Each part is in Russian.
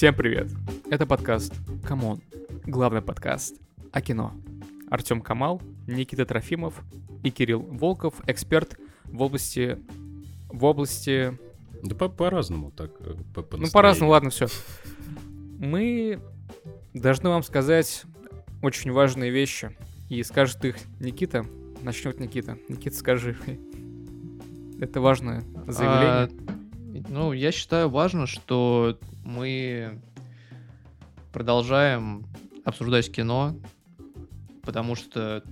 Всем привет! Это подкаст «Камон». Главный подкаст о кино. Артем Камал, Никита Трофимов и Кирилл Волков, эксперт в области... В области... Да по- по-разному так. э, По, по Ну, по-разному, ладно, все. Мы должны вам сказать очень важные вещи. И скажет их Никита. Начнет Никита. Никита, скажи. Это важное заявление. А, ну, я считаю важно, что мы продолжаем обсуждать кино, потому что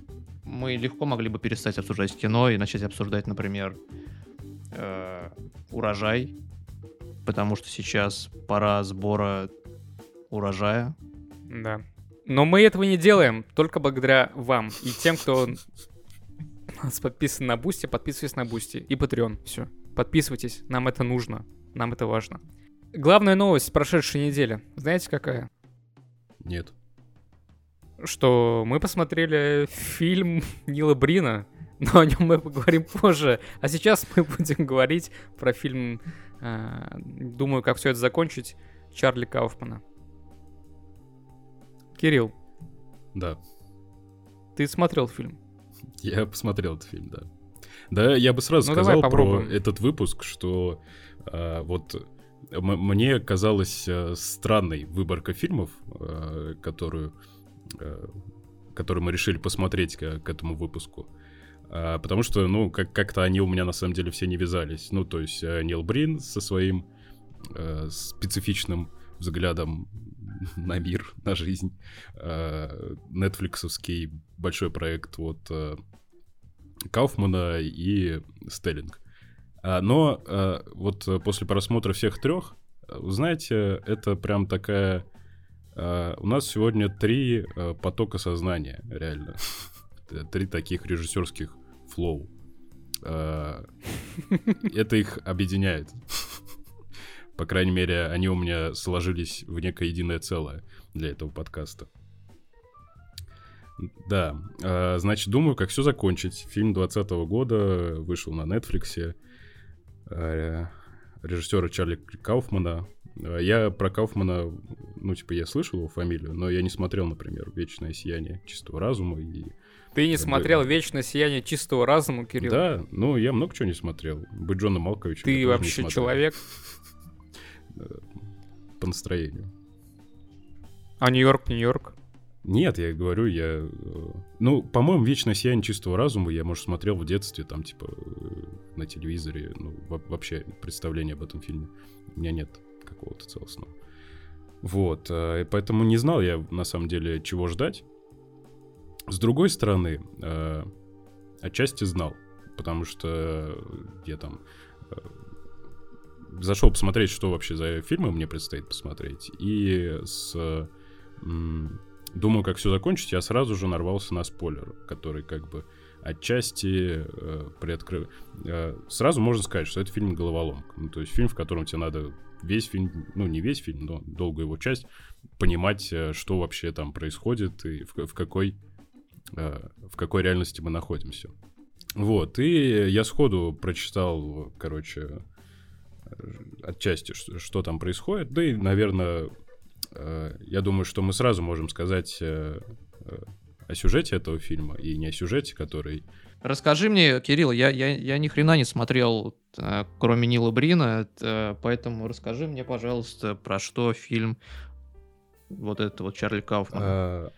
мы легко могли бы перестать обсуждать кино и начать обсуждать, например, э, урожай, потому что сейчас пора сбора урожая. Да. Но мы этого не делаем только благодаря вам и тем, кто подписан на Boosty, подписывайтесь на Boosty и Patreon. Все. Подписывайтесь, нам это нужно, нам это важно. Главная новость прошедшей недели. Знаете какая? Нет. Что мы посмотрели фильм Нила Брина, но о нем мы поговорим позже. А сейчас мы будем говорить про фильм, э, думаю, как все это закончить, Чарли Кауфмана. Кирилл, Да. ты смотрел фильм? Я посмотрел этот фильм, да. Да, я бы сразу Ну, сказал про этот выпуск, что а, вот мне казалась а, странной выборка фильмов, а, которую, а, которую мы решили посмотреть к, к этому выпуску. А, потому что, ну, как- как-то они у меня на самом деле все не вязались. Ну, то есть Нил Брин со своим специфичным взглядом на мир, на жизнь. Нетфликсовский большой проект вот а, Кауфмана и Стеллинг. А, Но а, вот э, после просмотра всех трех, э, знаете, это прям такая... а, У нас сегодня три а, потока сознания, реально. Три таких режиссерских флоу. Это их объединяет. По крайней мере, они у меня сложились в некое единое целое для этого подкаста. Да, значит, думаю, как все закончить. Фильм 2020 года вышел на Netflix. Режиссера Чарли Кауфмана. А, Я про Кауфмана, ну, типа, я слышал его фамилию, но я не смотрел, например, «Вечное сияние чистого разума». И... Ты не бы- смотрел «Вечное сияние чистого разума», Кирилл? Да, ну, я много чего не смотрел. Быть Джоном Малковичем я Ты вообще человек? По настроению. А Нью-Йорк, Нью-Йорк? Нет, я говорю, я... э, Ну, по-моему, «Вечное сияние чистого разума» я, может, смотрел в детстве, там, типа, э, на телевизоре. Ну, во- вообще представления об этом фильме у меня нет какого-то целостного. Вот, э, и поэтому не знал я, на самом деле, чего ждать. С другой стороны, отчасти знал, потому что я там зашел посмотреть, что вообще за фильмы мне предстоит посмотреть, и с... думаю, как все закончить, я сразу же нарвался на спойлер, который как бы отчасти э, приоткрыл. Э, сразу можно сказать, что это фильм головоломка. Ну, то есть фильм, в котором тебе надо весь фильм, ну не весь фильм, но долгую его часть, понимать, э, что вообще там происходит и в, в какой э, в какой реальности мы находимся. Вот, и я сходу прочитал, короче, э, отчасти, что, что там происходит. Да и, наверное, я думаю, что мы сразу можем сказать э, э, о сюжете этого фильма и не о сюжете, который... Расскажи мне, Кирилл, я, я, я ни хрена не смотрел, э, кроме Нила Брина, э, поэтому расскажи мне, пожалуйста, про что фильм вот этот вот Чарли Кауфман. э,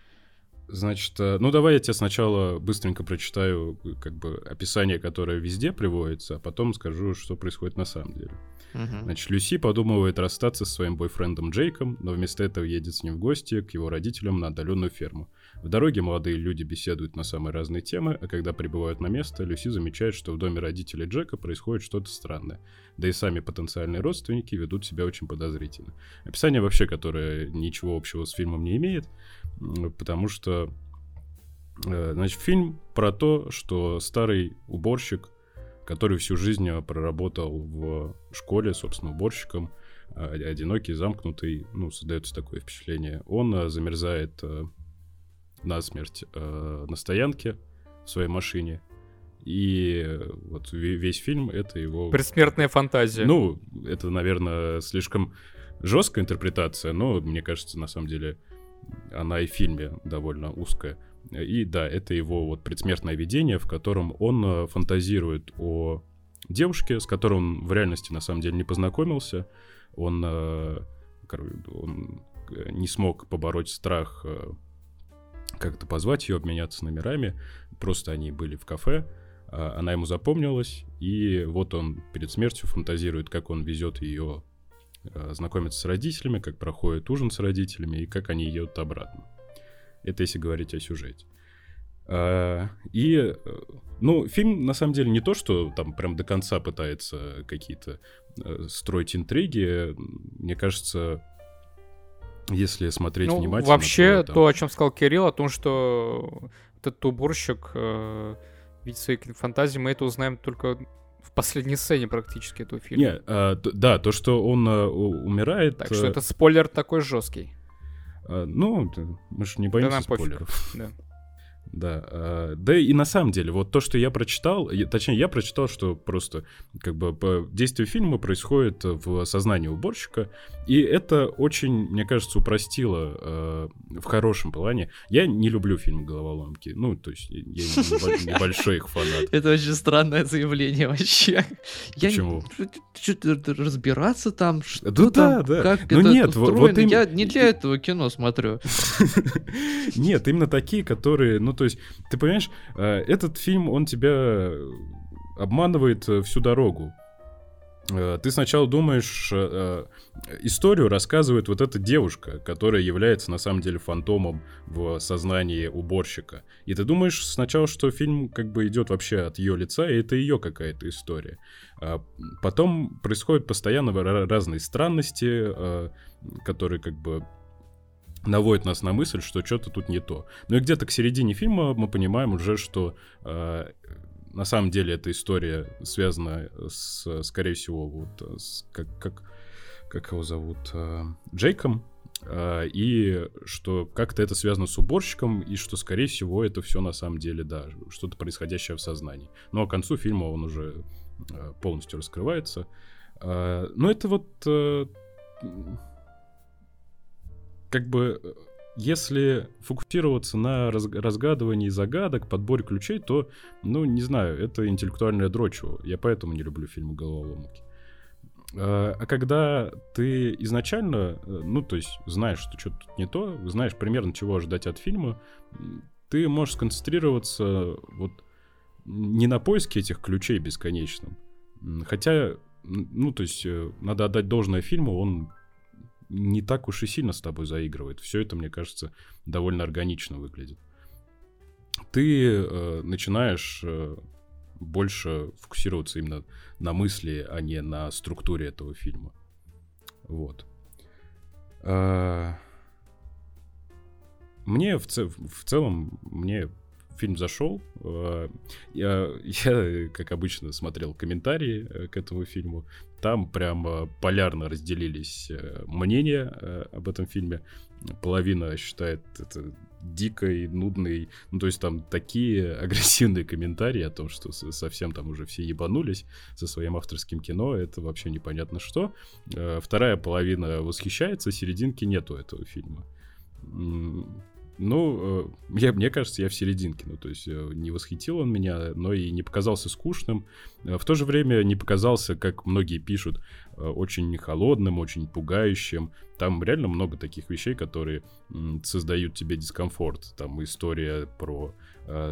Значит, э, ну давай я тебе сначала быстренько прочитаю э, как бы описание, которое везде приводится, а потом скажу, что происходит на самом деле. Мгм. Значит, Люси подумывает расстаться со своим бойфрендом Джейком, но вместо этого едет с ним в гости к его родителям на отдаленную ферму. В дороге молодые люди беседуют на самые разные темы, а когда прибывают на место, Люси замечает, что в доме родителей Джека происходит что-то странное. Да и сами потенциальные родственники ведут себя очень подозрительно. Описание вообще, которое ничего общего с фильмом не имеет, потому что э, Значит, фильм про то, что старый уборщик который всю жизнь э, проработал в школе, собственно, уборщиком, э, одинокий, замкнутый, ну, создается такое впечатление. Он э, замерзает э, насмерть э, на стоянке в своей машине, И вот весь фильм — это его... Предсмертная фантазия. Ну, это, наверное, слишком жесткая интерпретация, но мне кажется, на самом деле, она и в фильме довольно узкая. И да, это его вот предсмертное видение, в котором он э, фантазирует о девушке, с которой он в реальности на самом деле не познакомился. Он, э, он э, не смог побороть страх как-то позвать ее, обменяться номерами. Просто они были в кафе, а она ему запомнилась, и вот он перед смертью фантазирует, как он везет ее знакомиться с родителями, как проходит ужин с родителями и как они едут обратно. Это если говорить о сюжете. А, и, э, ну, фильм, на самом деле, не то, что там прям до конца пытается какие-то э, строить интриги. Мне кажется, если смотреть ну, внимательно... Вообще, то, там... то, о чем сказал Кирилл, о том, что этот уборщик э, видит свои фантазии, мы это узнаем только в последней сцене практически этого фильма. Не, а, да, то, что он а, умирает... Так что это спойлер такой жесткий. А, ну, мы же не боимся да спойлеров. Да. Да, э, да и на самом деле, вот то, что я прочитал, точнее, я прочитал, что просто как бы по действию фильма происходит в сознании уборщика, и это очень, мне кажется, упростило э, в хорошем плане. Я не люблю фильмы головоломки, ну, то есть я небольшой их фанат. Это очень странное заявление вообще. Почему? Что-то разбираться там, что да, там, да. как ну, это нет, вот, вот им... Я не для этого кино смотрю. Нет, именно такие, которые, ну, то есть, ты понимаешь, э, этот фильм, он тебя обманывает э, всю дорогу. Э, ты сначала думаешь, историю рассказывает вот эта девушка, которая является на самом деле фантомом в сознании уборщика. И ты думаешь сначала, что фильм как бы идет вообще от ее лица, и это ее какая-то история. А потом происходят постоянно разные странности, которые как бы наводит нас на мысль, что что-то тут не то. Ну и где-то к середине фильма мы понимаем уже, что э, на самом деле эта история связана с, скорее всего, вот с, как, как, как его зовут, э, Джейком, э, и что как-то это связано с уборщиком, и что, скорее всего, это все на самом деле, да, что-то происходящее в сознании. Но к концу фильма он уже э, полностью раскрывается. Э, но это вот... Э, как бы э, если фокусироваться на раз, разгадывании загадок, подборе ключей, то, ну, не знаю, это интеллектуальное дрочево. Я поэтому не люблю фильмы головоломки. А, а когда ты изначально, э, ну, то есть знаешь, что что-то не то, знаешь примерно, чего ожидать от фильма, ты можешь сконцентрироваться вот не на поиске этих ключей бесконечным. Хотя, ну, то есть э, надо отдать должное фильму, он не так уж и сильно с тобой заигрывает. Все это, мне кажется, довольно органично выглядит. Ты э, начинаешь э, больше фокусироваться именно на мысли, а не на структуре этого фильма. Вот. А... Мне в, цел, в целом, мне фильм зашел. А, я, я, как обычно, смотрел комментарии э, к этому фильму. Там прям полярно разделились э, мнения э, об этом фильме. Половина считает это дикой, нудной. Ну, то есть там такие агрессивные комментарии о том, что совсем там уже все ебанулись со своим авторским кино. Это вообще непонятно что. Вторая половина восхищается, серединки нету этого фильма. Ну, э, я, мне кажется, я в серединке. Ну, то есть э, не восхитил он меня, но и не показался скучным. Э, в то же время не показался, как многие пишут, очень холодным, очень пугающим. Там реально много таких вещей, которые создают тебе дискомфорт. Там история про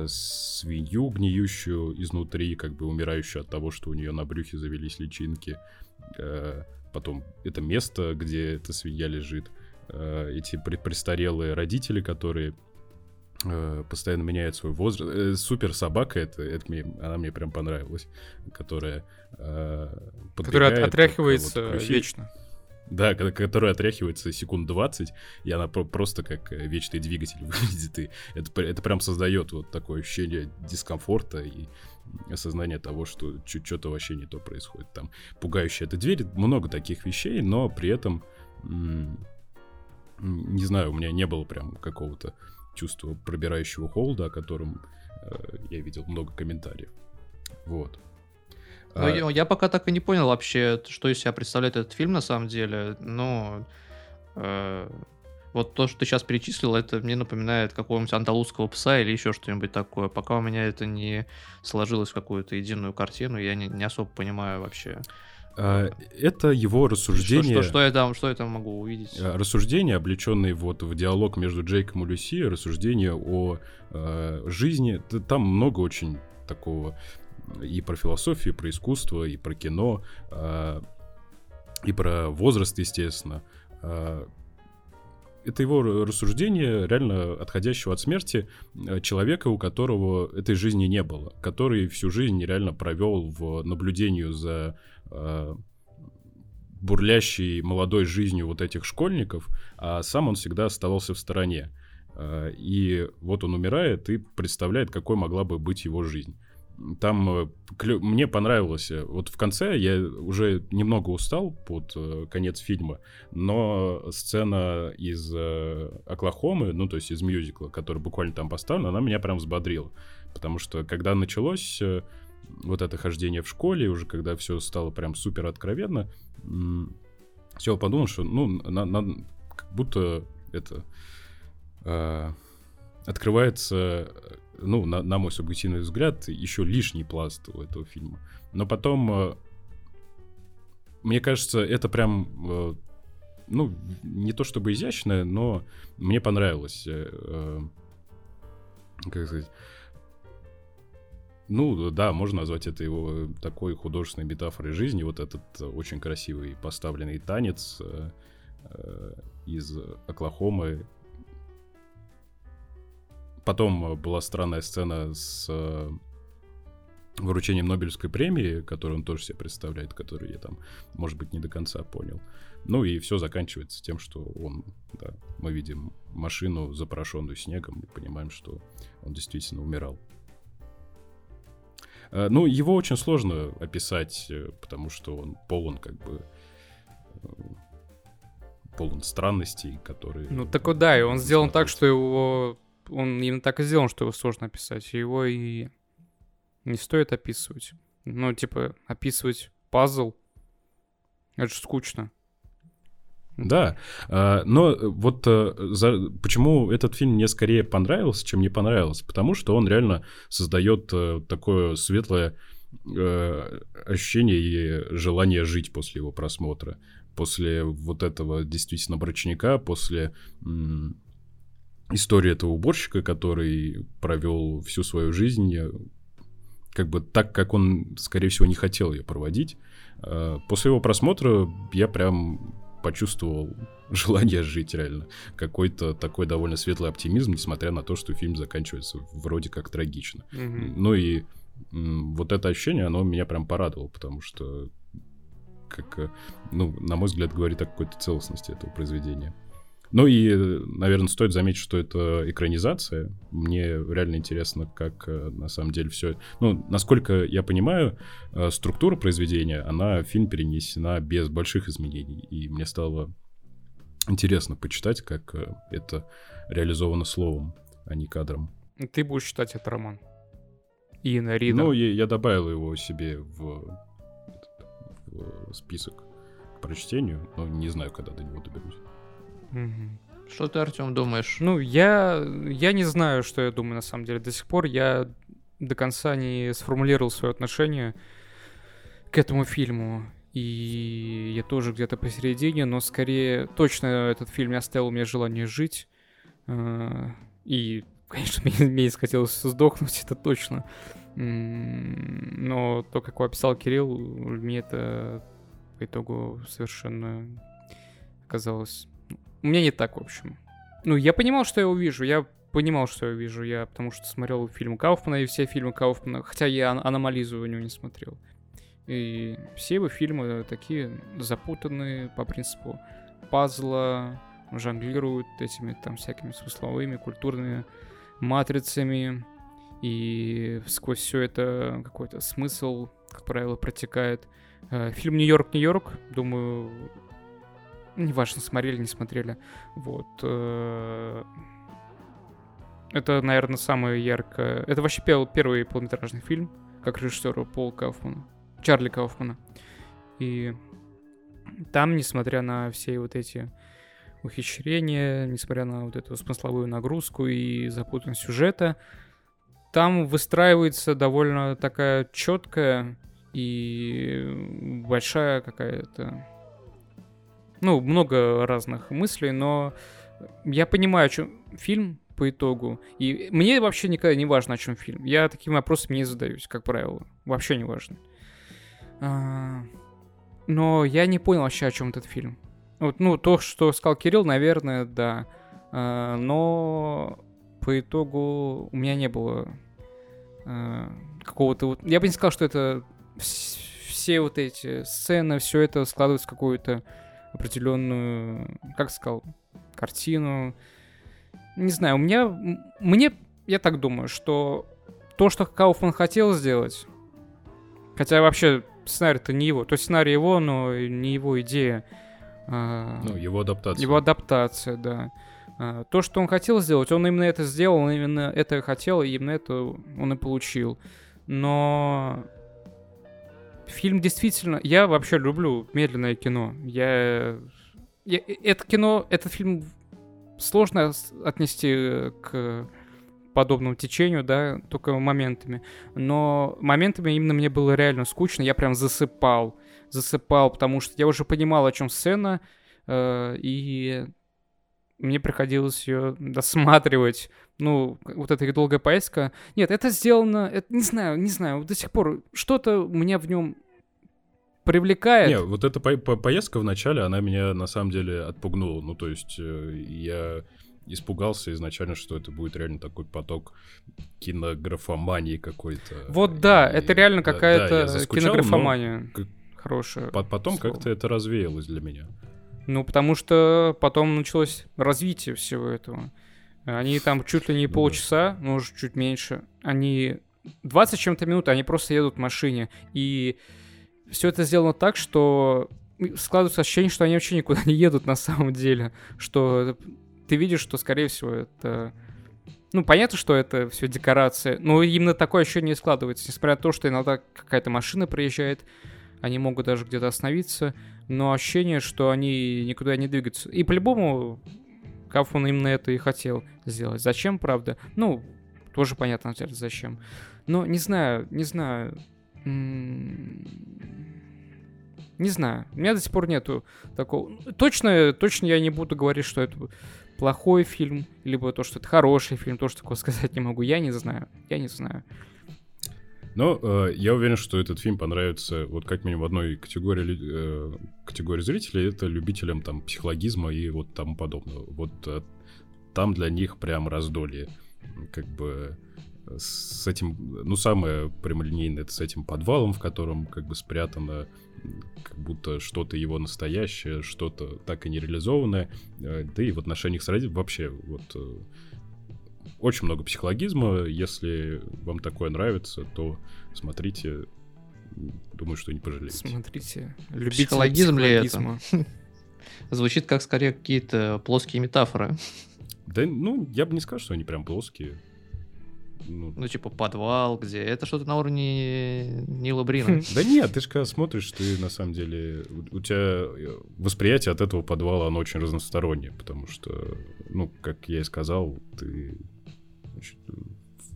свинью, гниющую изнутри, как бы умирающую от того, что у нее на брюхе завелись личинки. Потом это место, где эта свинья лежит э, эти престарелые родители, которые э, постоянно меняют свой возраст. Э, супер собака, это, это мне, она мне прям понравилась, которая э, Которая отряхивается вот, вечно. Да, которая отряхивается секунд 20, и она просто как э, вечный двигатель выглядит. И это, это прям создает вот такое ощущение дискомфорта и осознание того, что что-то вообще не то происходит. Там пугающая эта дверь, много таких вещей, но при этом не знаю, у меня не было прям какого-то чувства пробирающего холода, о котором э, я видел много комментариев. Вот. Ну, А, я, я пока так и не понял вообще, что из себя представляет этот фильм на самом деле. Ну, э, вот то, что ты сейчас перечислил, это мне напоминает какого-нибудь андалузского пса или еще что-нибудь такое. Пока у меня это не сложилось в какую-то единую картину, я не, не особо понимаю вообще. А, это его Что, рассуждение... что, что я там, что я там могу увидеть? Э, рассуждения, облеченные вот в диалог между Джейком и Люси, рассуждения о э, жизни. Там много очень такого и про философию, и про искусство, и про кино, э, и про возраст, естественно. Э, это его рассуждение, реально отходящего от смерти человека, у которого этой жизни не было, который всю жизнь реально провел в наблюдении за бурлящей молодой жизнью вот этих школьников, а сам он всегда оставался в стороне. Э, И вот он умирает и представляет, какой могла бы быть его жизнь. Там э, мне понравилось, э, вот в конце я уже немного устал под э, конец фильма, но сцена из э, Оклахомы, ну то есть из мюзикла, который буквально там поставлен, она меня прям взбодрила. Потому что когда началось э, вот это хождение в школе, уже когда все стало прям супер откровенно, все подумал, что ну, на- на- как будто это э, открывается, ну, на, на мой субъективный взгляд, еще лишний пласт у этого фильма. Но потом, э, мне кажется, это прям, э, ну, не то чтобы изящное, но мне понравилось. э, э, как сказать, ну, да, можно назвать это его такой художественной метафорой жизни. Вот этот э, очень красивый поставленный танец э, э, из Оклахомы. Потом э, была странная сцена с э, вручением Нобелевской премии, которую он тоже себе представляет, которую я там, может быть, не до конца понял. Ну и все заканчивается тем, что он, да, мы видим машину, запорошенную снегом, и понимаем, что он действительно умирал. Э, Ну, его очень сложно описать, э, потому что он полон как бы э, полон странностей, которые... Ну так да, и он сделан так, что его... Он именно так и сделан, что его сложно описать. Его и не стоит описывать. Ну, типа, описывать пазл, это же скучно. Да, а, но вот а, за- почему этот фильм мне скорее понравился, чем не понравился? Потому что он реально создает а, такое светлое э, ощущение и желание жить после его просмотра. После вот этого действительно брачника, после истории этого уборщика, который провел всю свою жизнь э, как бы так, как он, скорее всего, не хотел ее проводить. Э, После его просмотра я прям почувствовал желание жить реально. Какой-то такой довольно светлый оптимизм, несмотря на то, что фильм заканчивается вроде как трагично. Мгм. Ну и вот это ощущение, оно меня прям порадовало, потому что, как, э, ну, на мой взгляд, говорит о какой-то целостности этого произведения. Ну и, наверное, стоит заметить, что это экранизация. Мне реально интересно, как э, на самом деле все... Ну, насколько я понимаю, э, структура произведения, она в фильм перенесена без больших изменений. И мне стало интересно почитать, как э, это реализовано словом, а не кадром. Ты будешь читать этот роман. Инна Рида. Ну, я, я добавил его себе в, в список к прочтению, но не знаю, когда до него доберусь. Что ты, Артем, думаешь? Ну, я, я не знаю, что я думаю на самом деле. До сих пор я до конца не сформулировал свое отношение к этому фильму. И я тоже где-то посередине, но скорее точно этот фильм не оставил мне желание жить. Э, И, конечно, мне, мне хотелось сдохнуть, это точно. Но то, как его описал Кирилл, мне это по итогу совершенно оказалось... У меня не так, в общем. Ну, я понимал, что я увижу, я понимал, что я увижу, я потому что смотрел фильм Кауфмана и все фильмы Кауфмана, хотя я ан- Аномализу у него не смотрел. И все его фильмы такие запутанные по принципу пазла, жонглируют этими там всякими смысловыми, культурными матрицами, и сквозь все это какой-то смысл, как правило, протекает. Э, Фильм «Нью-Йорк, Нью-Йорк», думаю, неважно, смотрели, не смотрели. Вот. э, Это, наверное, самое яркое... Это вообще первый полнометражный фильм как режиссера Пола Кауфмана, Чарли Кауфмана. И там, несмотря на все вот эти ухищрения, несмотря на вот эту смысловую нагрузку и запутанность сюжета, там выстраивается довольно такая четкая и большая какая-то... Ну, много разных мыслей, но я понимаю, о чем фильм по итогу. И мне вообще никогда не важно, о чем фильм. Я таким вопросами не задаюсь, как правило. Вообще не важно. А, но я не понял вообще, о чем этот фильм. Вот, ну, то, что сказал Кирилл, наверное, да. А, но по итогу у меня не было а, какого-то вот... Я бы не сказал, что это все вот эти сцены, все это складывается в какую-то определенную, как сказал, картину. Не знаю, у меня... Мне, я так думаю, что то, что Кауфман хотел сделать, хотя вообще сценарий-то не его, то есть сценарий его, но не его идея. А, ну, его адаптация. Его адаптация, да. А, то, что он хотел сделать, он именно это сделал, он именно это хотел, и именно это он и получил. Но фильм действительно... Я вообще люблю медленное кино. Я... я... Это кино, этот фильм сложно отнести к подобному течению, да, только моментами. Но моментами именно мне было реально скучно, я прям засыпал. Засыпал, потому что я уже понимал, о чем сцена, э, и мне приходилось ее досматривать. Ну, вот эта долгая поездка. Нет, это сделано, это, не знаю, не знаю, до сих пор что-то меня в нем привлекает. Не, вот эта по по поездка в начале, она меня на самом деле отпугнула. Ну, то есть э, я испугался изначально, что это будет реально такой поток кинографомании какой-то. Вот да, и, это реально да, какая-то да, кинографомания. Но... Хорошая. Потом как-то это развеялось для меня. Ну, потому что потом началось развитие всего этого. Они там чуть ли не ну полчаса, ну, может, чуть меньше. Они 20 чем-то минут, они просто едут в машине. И все это сделано так, что складывается ощущение, что они вообще никуда не едут на самом деле. Что ты видишь, что, скорее всего, это... Ну, понятно, что это все декорация, но именно такое ощущение складывается, несмотря на то, что иногда какая-то машина приезжает, они могут даже где-то остановиться, но ощущение, что они никуда не двигаются. И по-любому Кафман именно это и хотел сделать. Зачем, правда? Ну, тоже понятно, зачем. Но не знаю, не знаю. Не знаю. У меня до сих пор нету такого. Точно, точно я не буду говорить, что это плохой фильм, либо то, что это хороший фильм, то, что такого сказать не могу. Я не знаю. Я не знаю. Но э, я уверен, что этот фильм понравится вот как минимум одной категории, э, категории зрителей. Это любителям там психологизма и вот тому подобного. Вот э, там для них прям раздолье. Как бы с этим, ну, самое прямолинейное, это с этим подвалом, в котором как бы спрятано как будто что-то его настоящее, что-то так и нереализованное, э, да и в отношениях с родителями вообще вот э, очень много психологизма. Если вам такое нравится, то смотрите. Думаю, что не пожалеете. Смотрите. Любите Психологизм ли это? Звучит как скорее какие-то плоские метафоры. Да, ну, я бы не сказал, что они прям плоские. Ну, ну, типа подвал, где это что-то на уровне Нила Брина. Да нет, ты же когда смотришь, ты на самом деле у тебя восприятие от этого подвала оно очень разностороннее, потому что, ну, как я и сказал, ты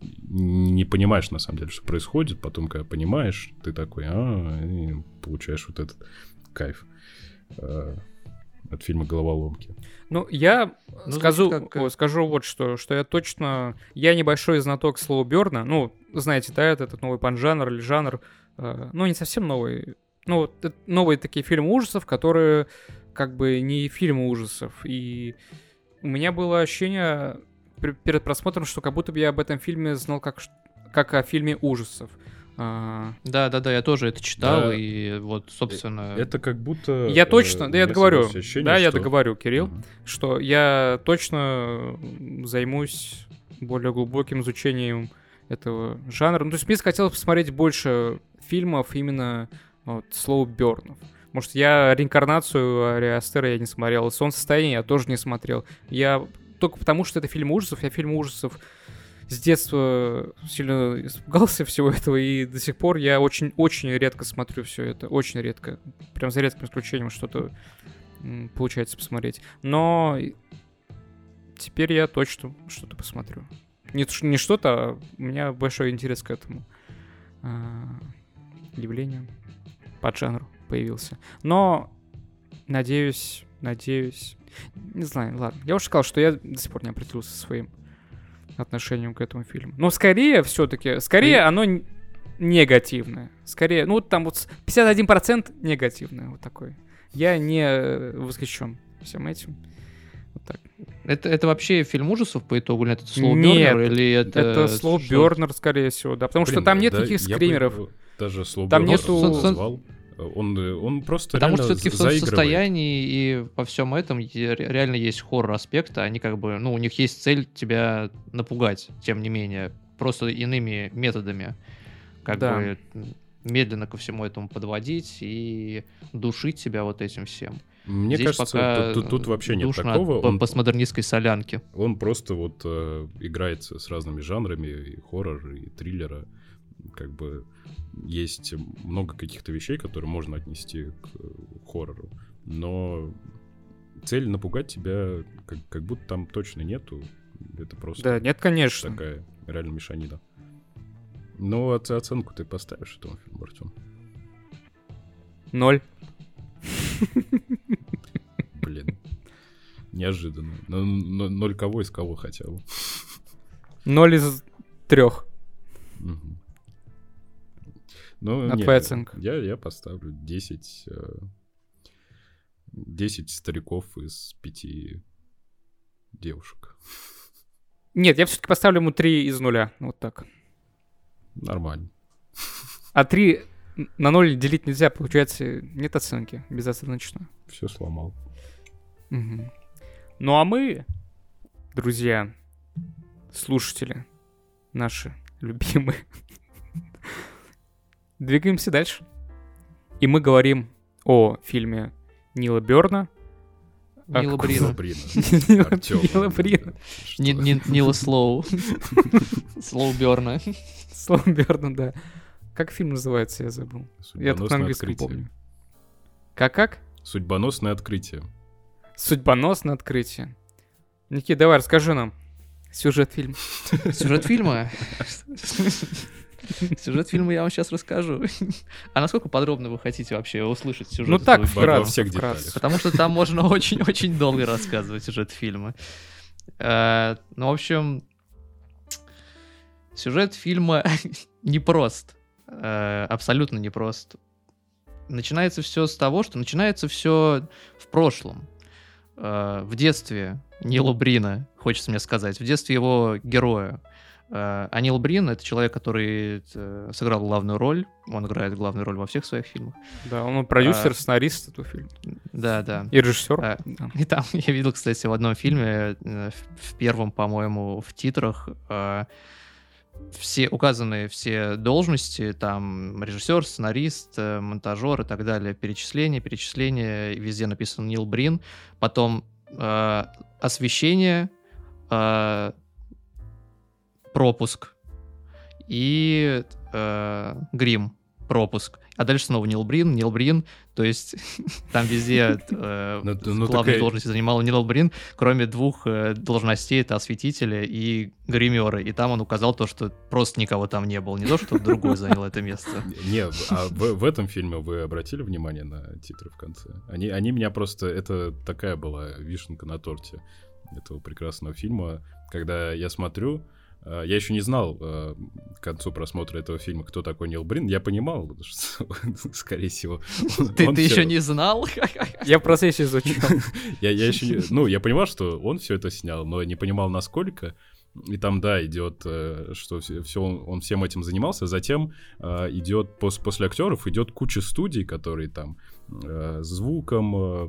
не понимаешь на самом деле, что происходит, потом, когда понимаешь, ты такой, а, и получаешь вот этот кайф. А, от фильма «Головоломки». Ну, я ну, скажу, как... о, скажу вот что, что я точно... Я небольшой знаток слова Берна. Ну, знаете, да, это этот новый панжанр или жанр. Э, ну, не совсем новый. Ну, вот новые такие фильмы ужасов, которые как бы не фильмы ужасов. И у меня было ощущение перед просмотром, что как будто бы я об этом фильме знал как, как о фильме ужасов. А, да, да, да, я тоже это читал, да. и вот, собственно... Это как будто... Я точно, да, я договорю, да, я договорю, Кирилл, угу. что я точно займусь более глубоким изучением этого жанра. Ну, то есть мне хотелось посмотреть больше фильмов именно вот, слоу-бернов. Может, я реинкарнацию Ариастера я не смотрел, Солнцестояние я тоже не смотрел. Я только потому, что это фильм ужасов, я фильм ужасов с детства сильно испугался всего этого, и до сих пор я очень-очень редко смотрю все это. Очень редко. Прям за редким исключением что-то получается посмотреть. Но теперь я точно что-то посмотрю. Не, не что-то, а у меня большой интерес к этому а, явлению, под жанру появился. Но, надеюсь, надеюсь... Не знаю, ладно. Я уже сказал, что я до сих пор не определился со своим отношением к этому фильму. Но скорее все-таки, скорее оно н- негативное. Скорее, ну вот там вот с- 51% негативное вот такое. Я не э, восхищен всем этим. Вот так. Это, это вообще фильм ужасов по итогу? Или это Бёрнер, или это... Это слово что? Бернер, скорее всего, да. Потому что Блин, там нет да, никаких я бы скримеров. его Даже слово Там нету-. Он, он просто Потому что все-таки в состоянии и во всем этом реально есть хоррор аспекта. Они как бы, ну, у них есть цель тебя напугать, тем не менее, просто иными методами. Как Да. бы медленно ко всему этому подводить и душить себя вот этим всем. Мне Здесь кажется, пока тут, тут вообще нет такого. по- Он, постмодернистской солянки. он просто вот э, играется с разными жанрами, и хоррор, и триллера. Как бы есть много каких-то вещей, которые можно отнести к э, хоррору. Но цель напугать тебя, как, как будто там точно нету. Это просто Да, нет, конечно. такая реально мешанина. Ну, оц- оценку ты поставишь этому фильму, Артем? Ноль. Блин. Неожиданно. Ну, но- ноль кого из кого хотя бы. Ноль из трех. Ну, А не, твоя оценка? Я, я поставлю 10, э, 10 стариков из пяти девушек. Нет, я все-таки поставлю ему три из нуля. Вот так. Нормально. А три на ноль делить нельзя, получается, нет оценки. Безоценочно. Все сломал. Мгм. Ну а мы, друзья, слушатели, наши любимые, двигаемся дальше. И мы говорим о фильме Нила Берна. А Нила какой- Брина. Брина. Нила Брина. Нила Слоу. Слоу Берна. Слово Берна, да. Как фильм называется, я забыл. Я только на английском помню. Как-как? Судьбоносное открытие. Судьбоносное открытие. Никит, давай, расскажи нам сюжет фильма. Сюжет фильма? Сюжет фильма я вам сейчас расскажу. А насколько подробно вы хотите вообще услышать сюжет? Ну так, вкратце. всех вкратце. деталях. Потому что там можно очень-очень долго рассказывать сюжет фильма. Э, Ну, в общем, сюжет фильма непрост. Э, Абсолютно непрост. Начинается все с того, что начинается все в прошлом. Э, В детстве Нила Брина, хочется мне сказать, в детстве его героя. Э, А Нил Брин — это человек, который э, сыграл главную роль. Он играет главную роль во всех своих фильмах. Да, он продюсер, А. сценарист этого фильма. Да, да. И режиссер. А, Да. И там я видел, кстати, в одном фильме, э, в, первом, по-моему, в титрах, все указаны все должности, там режиссер, сценарист, монтажер и так далее, перечисление, перечисление, везде написано Нил Брин, потом э, освещение, э, пропуск и э, грим, пропуск. А дальше снова Нил Брин, Нил Брин, то есть там везде э, Ну, т- ну, главные должности занимал Нил Брин, кроме двух э, должностей, это осветители и гримеры. И там он указал то, что просто никого там не было. Не то, что другой занял это место. Не, а в, в этом фильме вы обратили внимание на титры в конце? Они, они меня просто... Это такая была вишенка на торте этого прекрасного фильма. Когда я смотрю, я еще не знал э, к концу просмотра этого фильма, кто такой Нил Брин. Я понимал, что, скорее всего... он- Ты, он ты всё- еще не знал? Я в процессе изучал. я, я еще не... Ну, я понимал, что он все это снял, но не понимал, насколько. И там, да, идет, э, что все, он, он всем этим занимался. Затем э, идет, пос, после актеров идет куча студий, которые там э, звуком, э, э,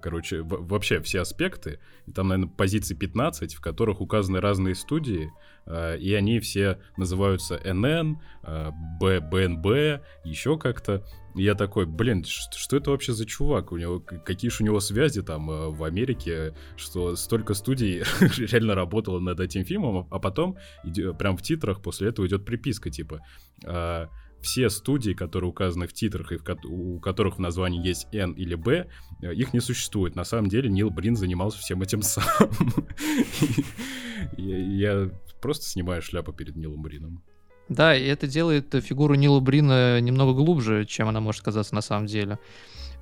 короче, в- вообще все аспекты, и там, наверное, позиций 15, в которых указаны разные студии, э, и они все называются НН, э, БНБ, еще как-то. И я такой, блин, что это вообще за чувак? У него какие же у него связи там э, в Америке, что столько студий реально работало над этим фильмом, а потом прям в титрах после этого идет приписка типа э, все студии, которые указаны в титрах и в ко- у которых в названии есть N или B, э, их не существует. На самом деле Нил Брин занимался всем этим сам. Я просто снимаю шляпу перед Нилом Брином. Да, и это делает фигуру Нила Брина немного глубже, чем она может казаться на самом деле.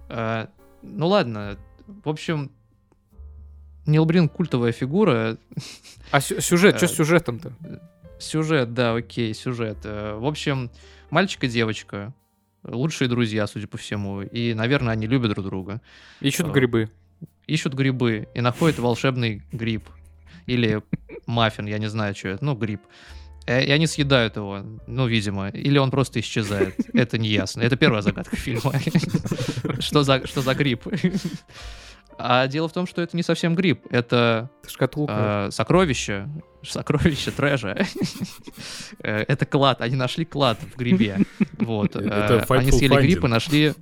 Э, Ну ладно, в общем, Нил Брин культовая фигура. А сю- сюжет, что Э, с сюжетом-то? Сюжет, да, окей, сюжет. Э, В общем, мальчик и девочка. Лучшие друзья, судя по всему. И, наверное, они любят друг друга. Ищут э, грибы. Ищут грибы и находят волшебный гриб. Или маффин, я не знаю, что это. Ну, гриб. Э, И они съедают его, ну, видимо. Или он просто исчезает. Это не ясно. Это первая загадка фильма. Что за, что за гриб? А дело в том, что это не совсем гриб. Это Шкатулка. э, сокровище. Сокровище трэжа. Э, Это клад. Они нашли клад в грибе. Вот. Э, Они съели гриб и нашли...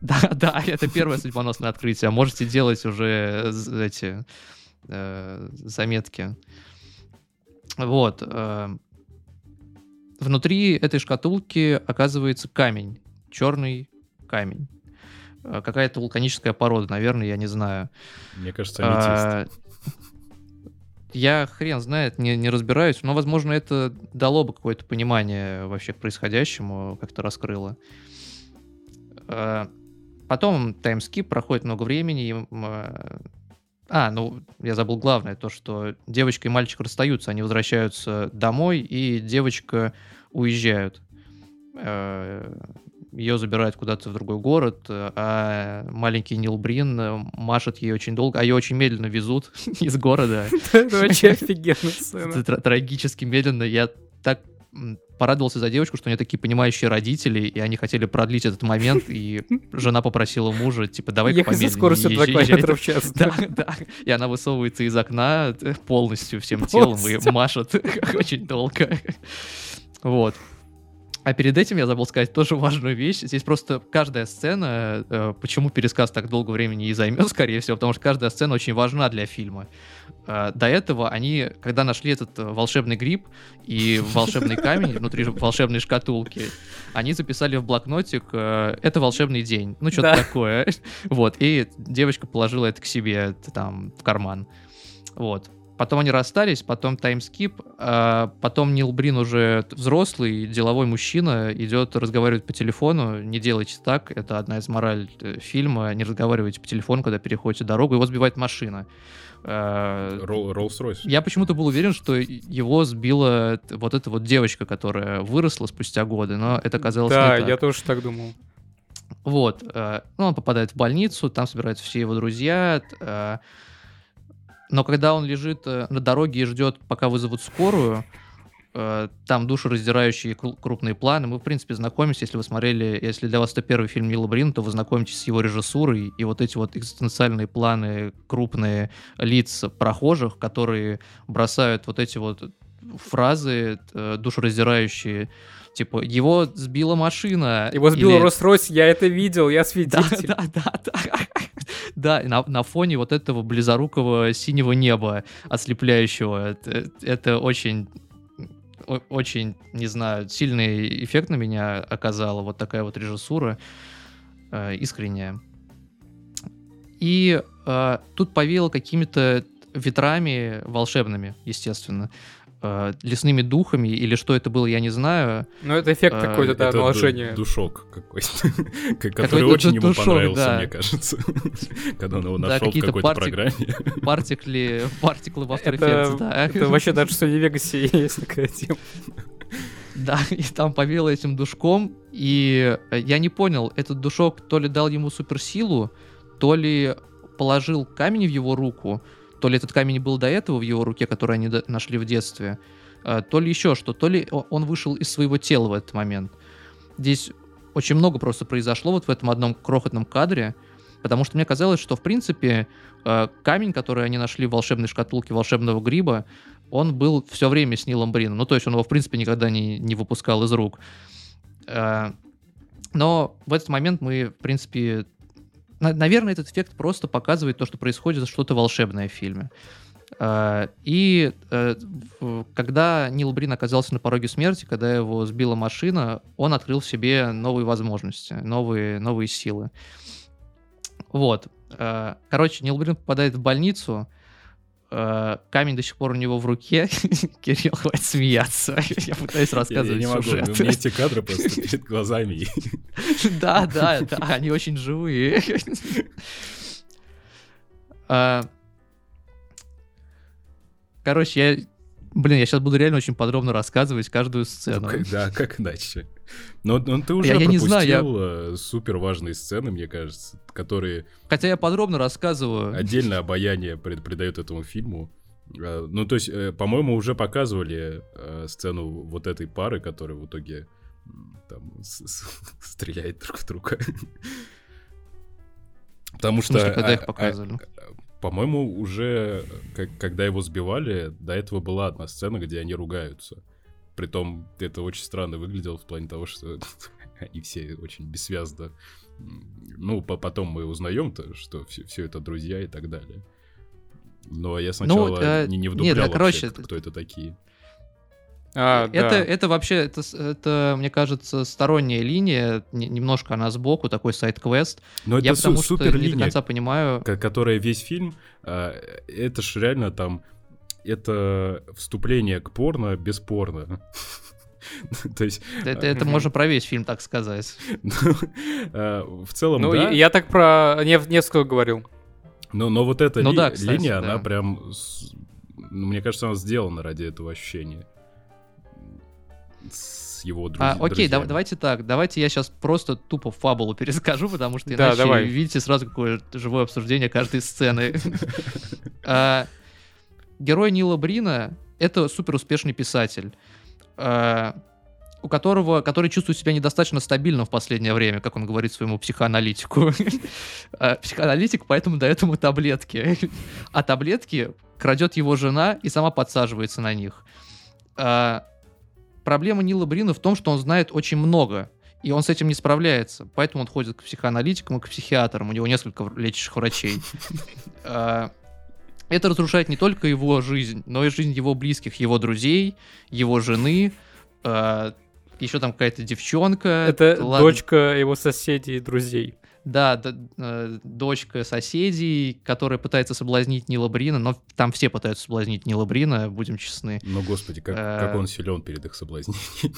Да, да, это первое судьбоносное открытие. Можете делать уже з- эти э, заметки. Вот. э, Внутри этой шкатулки оказывается камень. Черный камень. Э, Какая-то вулканическая порода, наверное, я не знаю. Мне кажется, аметист. А, Я хрен знает, не, не разбираюсь, но, возможно, это дало бы какое-то понимание вообще к происходящему, как-то раскрыло. А, Потом таймскип, проходит много времени. и, а, А, ну, я забыл главное, то, что девочка и мальчик расстаются, они возвращаются домой, и девочка уезжают. Ее забирают куда-то в другой город, а маленький Нил Брин э, машет ей очень долго, а ее очень медленно везут из города. Это вообще сцена. Тра- трагически медленно. Я так порадовался за девочку, что у нее такие понимающие родители, и они хотели продлить этот момент, и жена попросила мужа, типа, давай-ка Ехать за помедленнее скоростью 2 езжай». километра в час. Да, да. И она высовывается из окна э, полностью всем телом и машет очень долго. Вот. А перед этим я забыл сказать тоже важную вещь. Здесь просто каждая сцена, э, почему пересказ так долго времени и займет, скорее всего, потому что каждая сцена очень важна для фильма. Э, До этого они, когда нашли этот э, волшебный гриб и волшебный камень внутри волшебной шкатулки, они записали в блокнотик э, «Это волшебный день». Ну, что-то Да. такое. Вот. И девочка положила это к себе там в карман. Вот. Потом они расстались, потом таймскип, а потом Нил Брин уже взрослый, деловой мужчина, идет разговаривать по телефону. Не делайте так, это одна из мораль э, фильма. Не разговаривайте по телефону, когда переходите дорогу, его сбивает машина. Ролл- Роллс-Ройс. я почему-то был уверен, что его сбила вот эта вот девочка, которая выросла спустя годы, но это оказалось Да, не так. я тоже так думал. Вот. э, ну, он попадает в больницу, там собираются все его друзья. Но когда он лежит э, на дороге и ждет, пока вызовут скорую, э, там душераздирающие кру- крупные планы. Мы, в принципе, знакомимся, если вы смотрели, если для вас это первый фильм Нила Брина, то вы знакомитесь с его режиссурой, и вот эти вот экзистенциальные планы, крупные лиц прохожих, которые бросают вот эти вот фразы э, душераздирающие, типа «его сбила машина». Его сбил или- Роллс-Ройс, я это видел, я свидетель. да, да, да. Да, и на, на фоне вот этого близорукого синего неба ослепляющего. Это, это очень, очень, не знаю, сильный эффект на меня оказала вот такая вот режиссура э, искренняя. И э, тут повеяло какими-то ветрами волшебными, естественно. Э, лесными духами или что это было, я не знаю. Ну, это эффект А, какой-то, да, Это наложение. душок какой-то, который очень ему понравился, мне кажется, когда он его нашел в какой-то программе. Партикли, партиклы в After Effects, да. это вообще даже в Sony Vegas есть такая тема. Да, и там повело этим душком, и э, я не понял, этот душок то ли дал ему суперсилу, то ли положил камень в его руку, то ли этот камень был до этого в его руке, который они нашли в детстве, э, то ли еще что, то ли он вышел из своего тела в этот момент. Здесь очень много просто произошло вот в этом одном крохотном кадре, Потому что мне казалось, что, в принципе, э, камень, который они нашли в волшебной шкатулке волшебного гриба, он был все время с Нилом Брином. Ну, то есть он его, в принципе, никогда не, не выпускал из рук. Э, но в этот момент мы, в принципе... на- наверное, этот эффект просто показывает то, что происходит что-то волшебное в фильме. Э, И э, когда Нил Брин оказался на пороге смерти, когда его сбила машина, он открыл в себе новые возможности, новые, новые силы. Вот. Э, Короче, Нил Брин попадает в больницу, камень до сих пор у него в руке. Кирилл, хватит смеяться. Я пытаюсь Я, я рассказывать не могу, сюжет. у меня эти кадры просто перед глазами. Да, да, да, они очень живые. А, Короче, я... Блин, я сейчас буду реально очень подробно рассказывать каждую сцену. Да, как иначе? Но, но ты уже Я- я не пропустил знаю, я- супер важные сцены, мне кажется, которые Хотя я подробно рассказываю. отдельное обаяние прид- придает этому фильму. Э, Ну, то есть, э, по-моему, уже показывали э, сцену вот этой пары, которая в итоге там стреляет друг в друга. Потому что... смысле, когда а, их показывали? а, По-моему, уже как- когда его сбивали, до этого была одна сцена, где они ругаются. Притом это очень странно выглядело в плане того, что они все очень бессвязно. Ну, по- потом мы узнаем, то, что все, это друзья и так далее. Но я сначала э, не, не нет, вдуплял да, вообще, короче, кто это такие. А, это, да. это вообще, это, это, мне кажется, сторонняя линия, не- немножко она сбоку, такой сайт-квест. Но Я это су- потому что супер не до линия, конца понимаю... ко- которая весь фильм, а, это ж реально там, это вступление к порно без порно. То есть, Это, это можно про весь фильм так сказать. ну, а, в целом, Ну, да, я, я так про Нев- Невского говорил. но, но вот эта Ну ли- да, кстати, линия, да. она прям, ну, мне кажется, она сделана ради этого ощущения. С его друз- А, окей, да- друзьями. давайте так. Давайте я сейчас просто тупо фабулу перескажу, потому что Да, иначе давай. видите сразу какое живое обсуждение каждой сцены. Герой Нила Брина — это супер успешный писатель, а, у которого, который чувствует себя недостаточно стабильно в последнее время, как он говорит своему психоаналитику. А, Психоаналитик поэтому дает ему таблетки. А таблетки крадет его жена и сама подсаживается на них. А, Проблема Нила Брина в том, что он знает очень много, и он с этим не справляется. Поэтому он ходит к психоаналитикам и к психиатрам. У него несколько лечащих врачей. Это разрушает не только его жизнь, но и жизнь его близких, его друзей, его жены, еще там какая-то девчонка. Это Ладно, дочка его соседей и друзей. Да, д- э, дочка соседей, которая пытается соблазнить Нила Брина, но там все пытаются соблазнить Нила Брина, будем честны. Ну, господи, как, Э, как он силен перед их соблазнением.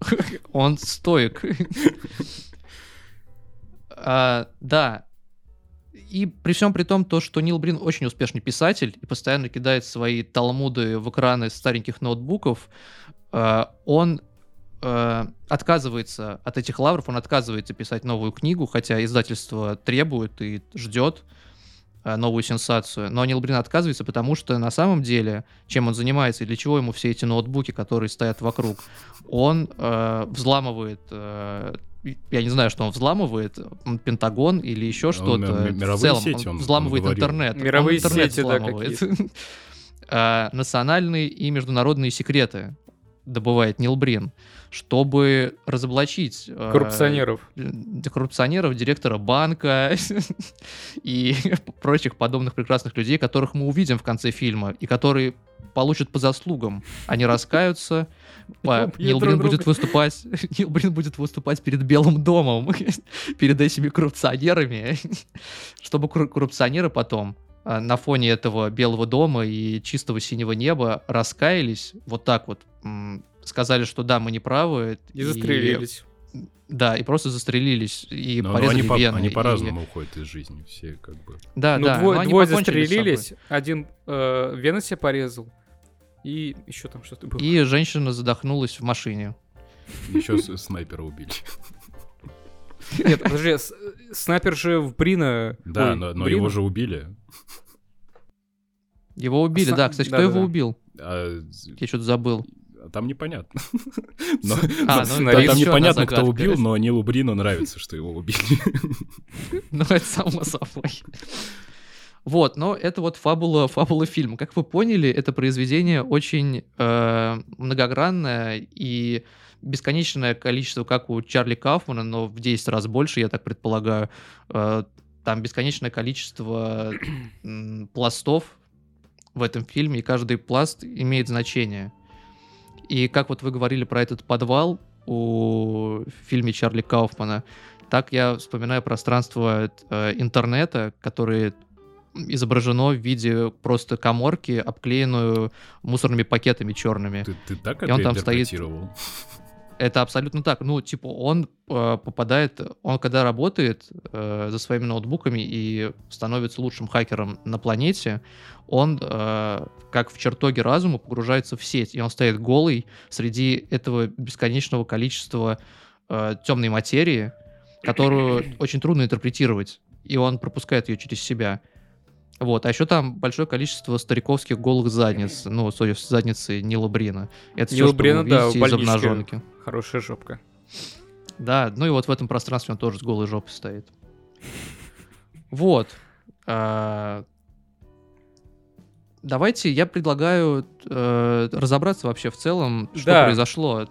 Он стоик. А, Да. И при всем при том, то, что Нил Брин очень успешный писатель и постоянно кидает свои талмуды в экраны стареньких ноутбуков, а, он а, отказывается от этих лавров, он отказывается писать новую книгу, хотя издательство требует и ждет новую сенсацию. Но Нил Брин отказывается, потому что на самом деле, чем он занимается и для чего ему все эти ноутбуки, которые стоят вокруг, он э, взламывает, э, я не знаю, что он взламывает, Пентагон или еще Он что-то. В мировые целом, сети он- он взламывает говорил. интернет. Он Мировые интернет сети, да, взламывает. А, Национальные и международные секреты добывает Нил Брин, чтобы разоблачить э, Коррупционеров. д- коррупционеров, директора банка и прочих подобных прекрасных людей, которых мы увидим в конце фильма, и которые получат по заслугам. Они раскаются, Убьют Нил друг Брин друга. будет выступать, Нил Брин будет выступать перед Белым домом, перед этими коррупционерами, чтобы корру- коррупционеры потом на фоне этого Белого дома и чистого синего неба раскаялись вот так вот, сказали, что да, мы не правы. И застрелились. Да, и просто застрелились, и Но- но порезали они, по- вены. они и- по-разному уходят из жизни, все как бы. Да, ну, да. двое, но они двое застрелились, один э, вены себе порезал, и еще там что-то было. И женщина задохнулась в машине. Еще снайпера убили. Нет, подожди, снайпер же в Брина... Да, ой, но, но Брина? его же убили. Его убили, да. Кстати, кто его убил? А, Я что-то забыл. там непонятно. Но- А, но- ну, Там ещё непонятно, одна кто загадка. убил, но Нилу Брину нравится, что его убили. Ну, это само собой. Вот, но это вот фабула, фабула фильма. Как вы поняли, это произведение очень э, многогранное и бесконечное количество, как у Чарли Кауфмана, но в 10 раз больше, я так предполагаю. Э, там бесконечное количество пластов в этом фильме, и каждый пласт имеет значение. И как вот вы говорили про этот подвал у в фильме Чарли Кауфмана, так я вспоминаю пространство э, интернета, которое изображено в виде просто коморки, обклеенную мусорными пакетами черными. Ты, ты так И он там стоит. Это абсолютно так. Ну, типа, он э, попадает, он когда работает э, за своими ноутбуками и становится лучшим хакером на планете, он, э, как в чертоге разума, погружается в сеть, и он стоит голый среди этого бесконечного количества э, темной материи, которую очень трудно интерпретировать, и он пропускает ее через себя. Вот, а еще там большое количество стариковских голых задниц, ну, судя с задницей Нила Брина. Это Нила все, Брина, да, из обнаженки. Хорошая жопка. Да, ну и вот в этом пространстве он тоже с голой жопой стоит. Вот. А, Давайте я предлагаю э, разобраться вообще в целом, что произошло.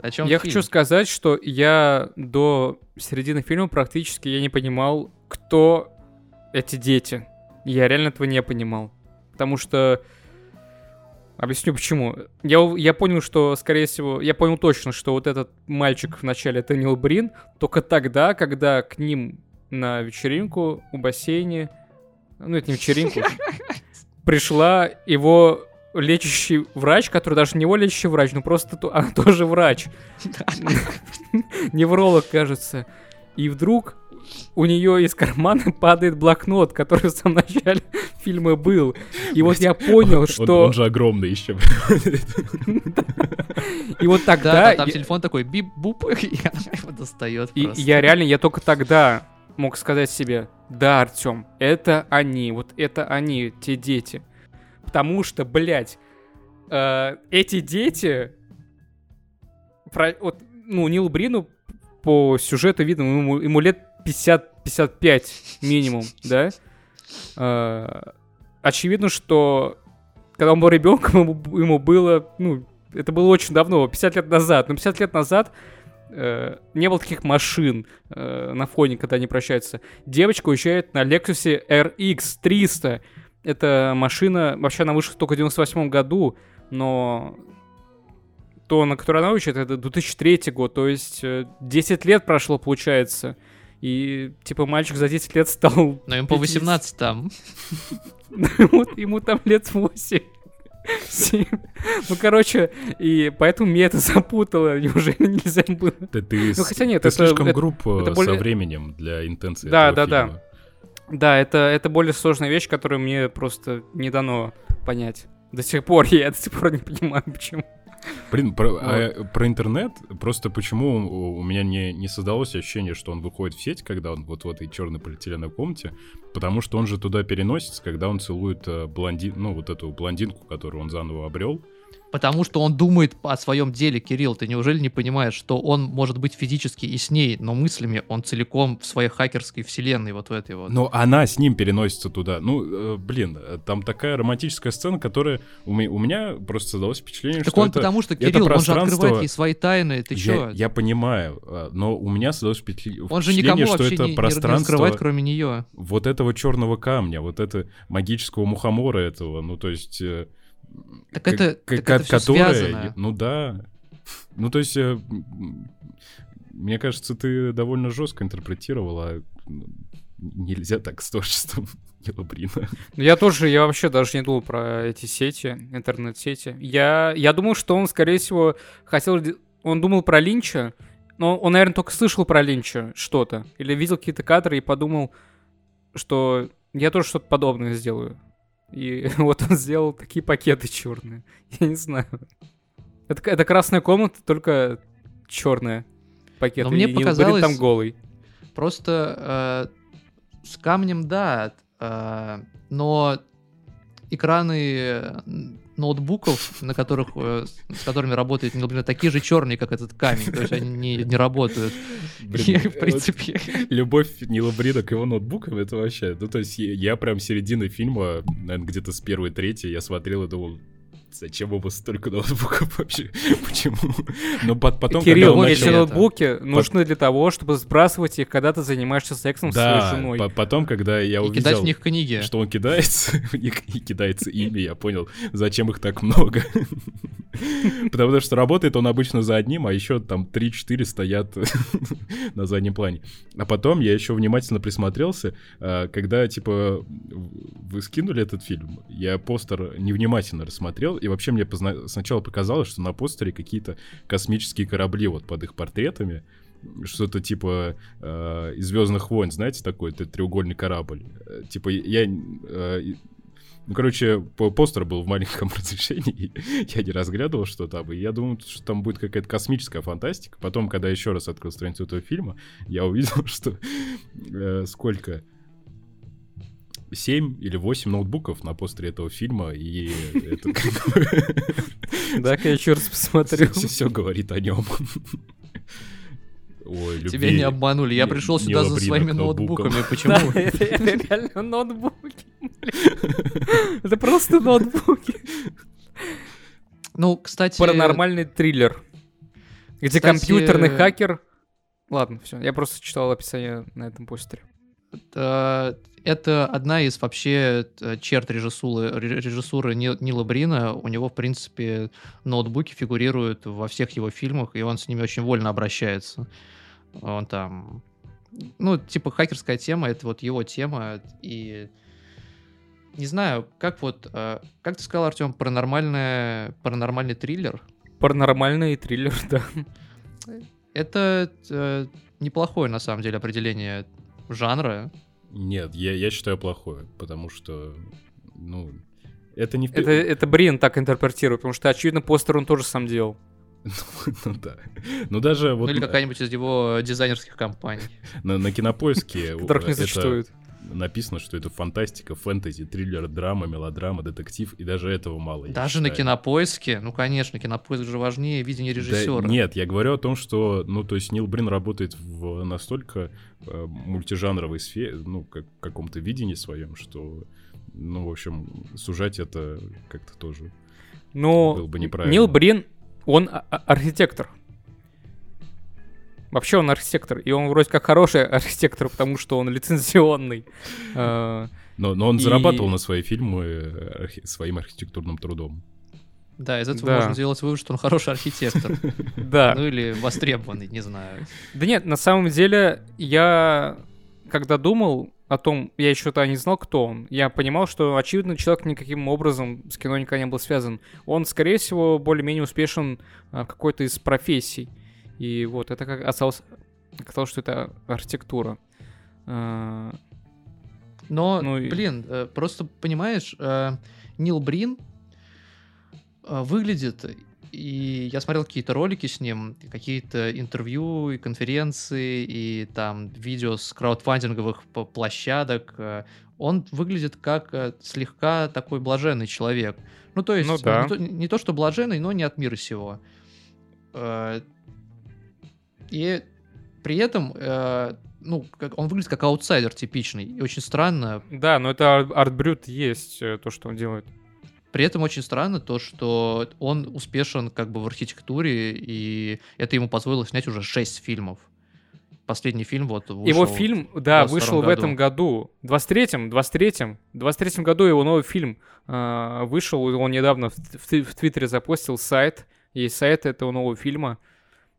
О чем Я хочу сказать, что я до середины фильма практически я не понимал, кто эти дети. Я реально этого не понимал. Потому что... Объясню почему. Я, я понял, что, скорее всего, я понял точно, что вот этот мальчик в начале это Нил Брин, только тогда, когда к ним на вечеринку у бассейне, ну это не вечеринку, пришла его лечащий врач, который даже не его лечащий врач, но просто то- а, тоже врач. Невролог, кажется. И вдруг у нее из кармана падает блокнот, который в самом начале фильма был. И вот я понял, Он- что... Он же огромный еще. И вот Да, тогда... да, там телефон такой бип-буп, и она его достает И я реально, я только тогда мог сказать себе, да, Артем, это они, вот это они, те дети. Потому что, блядь, э, эти дети, про- вот, ну, Нилу Брину по сюжету видно, ему, ему лет 50-55 минимум, да? Э, очевидно, что когда он был ребенком, ему, было, ну, это было очень давно, 50 лет назад. Но 50 лет назад э, не было таких машин э, на фоне, когда они прощаются. Девочка уезжает на Lexus RX 300. Эта машина, вообще она вышла только в 98 году, но то, на которой она уезжает, это 2003 год, то есть э, 10 лет прошло, получается. И, типа, мальчик за 10 лет стал... Но им по 50. 18 там. Вот ему там лет 8. Семь. Ну, короче, и поэтому меня это запутало. Неужели нельзя было? Ты, ты, Ну, хотя нет, ты это- слишком это- груб э, это более- со временем для интенции Да, да, да. Да, это, это более сложная вещь, которую мне просто не дано понять. До сих пор я до сих пор не понимаю, почему. Блин, про, а, про интернет, просто почему у, у меня не, не создалось ощущение, что он выходит в сеть, когда он вот в этой черной полиэтиленовой комнате, потому что он же туда переносится, когда он целует э, блондин, ну, вот эту блондинку, которую он заново обрел. Потому что он думает о своем деле, Кирилл. Ты неужели не понимаешь, что он может быть физически и с ней, но мыслями он целиком в своей хакерской вселенной, вот в этой вот. Но она с ним переносится туда. Ну, э, блин, э, там такая романтическая сцена, которая у, ме- у меня просто создалось впечатление, так что он это... потому что, это Кирилл, он же пространство- открывает ей свои тайны. Ты я, чё? я понимаю, э, но у меня создалось впечатление, Он же никому что это не, не пространство раскрывает, кроме нее. вот этого черного камня, вот это магического мухомора этого, ну то есть... Так к- это- к- так это всё которая- связано. Ну да. Ну то есть, э, мне кажется, ты довольно жестко интерпретировал, а м, нельзя так с творчеством Нила Брина. Ну, Я тоже, я вообще даже не думал про эти сети, интернет-сети. Я, я думал, что он, скорее всего, хотел... Он думал про Линча, но он, наверное, только слышал про Линча что-то. Или видел какие-то кадры и подумал, что я тоже что-то подобное сделаю. И вот он сделал такие пакеты черные. Я не знаю. Это, это красная комната, только черная пакет. Но мне и показалось- там голый. Просто э, с камнем, да, э, но экраны, ноутбуков, на которых, э, с которыми работает Нил Брин, такие же черные, как этот камень. То есть они не, не работают. Блин, И, в принципе... Любовь Нила Брида к его ноутбукам, это вообще... Ну, то есть я, я прям середины фильма, наверное, где-то с первой трети, я смотрел и думал, зачем у вас столько ноутбуков вообще? Почему? Но по- потом, Кирилл, когда он эти начал... ноутбуки нужны для того, чтобы сбрасывать их, когда ты занимаешься сексом с своей Да, женой. по- потом, когда я И увидел... кидать в них книги. что он кидается, в них и кидается ими, я понял, зачем их так много. Потому что работает он обычно за одним, а еще там 3-4 стоят на заднем плане. А потом я еще внимательно присмотрелся, а, когда, типа, вы скинули этот фильм, я постер невнимательно рассмотрел, и вообще мне позна- сначала показалось, что на постере какие-то космические корабли вот под их портретами, что-то типа э, из Звездных войн, знаете, такой т- треугольный корабль. Э, Типа я, э, ну короче, по- постер был в маленьком разрешении, я не разглядывал, что там, и я думал, что там будет какая-то космическая фантастика. Потом, когда еще раз открыл страницу этого фильма, я увидел, что э, сколько 7 или 8 ноутбуков на постере этого фильма, и это как бы Да-ка я еще раз посмотрю. все говорит о нем. Ой, любви. Тебя не обманули. Я пришел сюда за своими ноутбуками. Да, Почему? это реально ноутбуки. Это просто ноутбуки. Ну, кстати... Паранормальный триллер. Где компьютерный хакер... Ладно, все. Я просто читал описание на этом постере. Это одна из вообще э, черт режиссуры, ре- режиссуры Ни- Нила Брина. У него, в принципе, ноутбуки фигурируют во всех его фильмах, и он с ними очень вольно обращается. Он там... Ну, типа, хакерская тема, это вот его тема, и... Не знаю, как вот... э, Как ты сказал, Артем, паранормальная, паранормальный триллер? Паранормальный триллер, да. Это э, неплохое, на самом деле, определение жанра. Нет, я, я считаю плохое, потому что, ну, это не... в Это, это Брин так интерпретирует, потому что, очевидно, постер он тоже сам делал. Ну да. Ну даже вот ну или какая-нибудь из его дизайнерских компаний. на, на кинопоиске Которых не это существует. Написано, что это фантастика, фэнтези, триллер, драма, мелодрама, детектив, и даже этого мало. Даже на кинопоиске, ну конечно, кинопоиск же важнее видение Да режиссера. нет, я говорю о том, что, ну, то есть Нил Брин работает в настолько э, мультижанровой сфере, ну, как каком-то видении своем, что, ну, в общем, сужать это как-то тоже Ну, было бы неправильно. Нил Брин, он а- а- архитектор. Вообще он архитектор, и он вроде как хороший архитектор, потому что он лицензионный. Э, Но, но он И- зарабатывал на свои фильмы э, архи- своим архитектурным трудом. Да, из этого Да. можно сделать вывод, что он хороший архитектор. Да. Ну или востребованный, не знаю. Да нет, на самом деле, я когда думал о том, я еще тогда не знал, кто он, я понимал, что, очевидно, человек никаким образом с кино никогда не был связан. Он, скорее всего, более-менее успешен а, в какой-то из профессий. И вот, это как оказалось, оказалось, что это архитектура. А, Но, Ну и- блин, э, просто понимаешь, э, Нил Брин э, выглядит, и я смотрел какие-то ролики с ним, какие-то интервью и конференции, и там видео с краудфандинговых площадок. Он выглядит как слегка такой блаженный человек. Ну, то есть, Ну да. не, то, не то, что блаженный, но не от мира сего. Э, И при этом, э, ну, как, он выглядит как аутсайдер типичный. И очень странно, да, но это ар- арт-брют есть, э, то, что он делает. При этом очень странно то, что он успешен как бы в архитектуре, и это ему позволило снять уже 6 фильмов. Последний фильм вот вышел. Его фильм, да, 22 вышел в году. этом году. В 23-м, 23-м, 23-м году его новый фильм а, вышел. Он недавно в, в в Твиттере запостил сайт. Есть сайт этого нового фильма.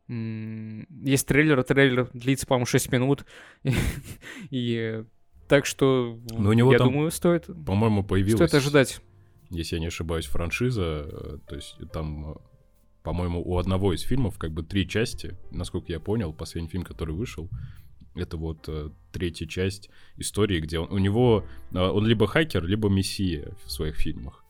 Есть трейлер, трейлер длится, по-моему, 6 минут. И так что, Но у него я там думаю, стоит, По-моему, появилась... стоит ожидать. если я не ошибаюсь, франшиза. То есть там, по-моему, у одного из фильмов как бы три части. Насколько я понял, последний фильм, который вышел, это вот э, третья часть истории, где он, у него э, он либо хакер, либо мессия в своих фильмах.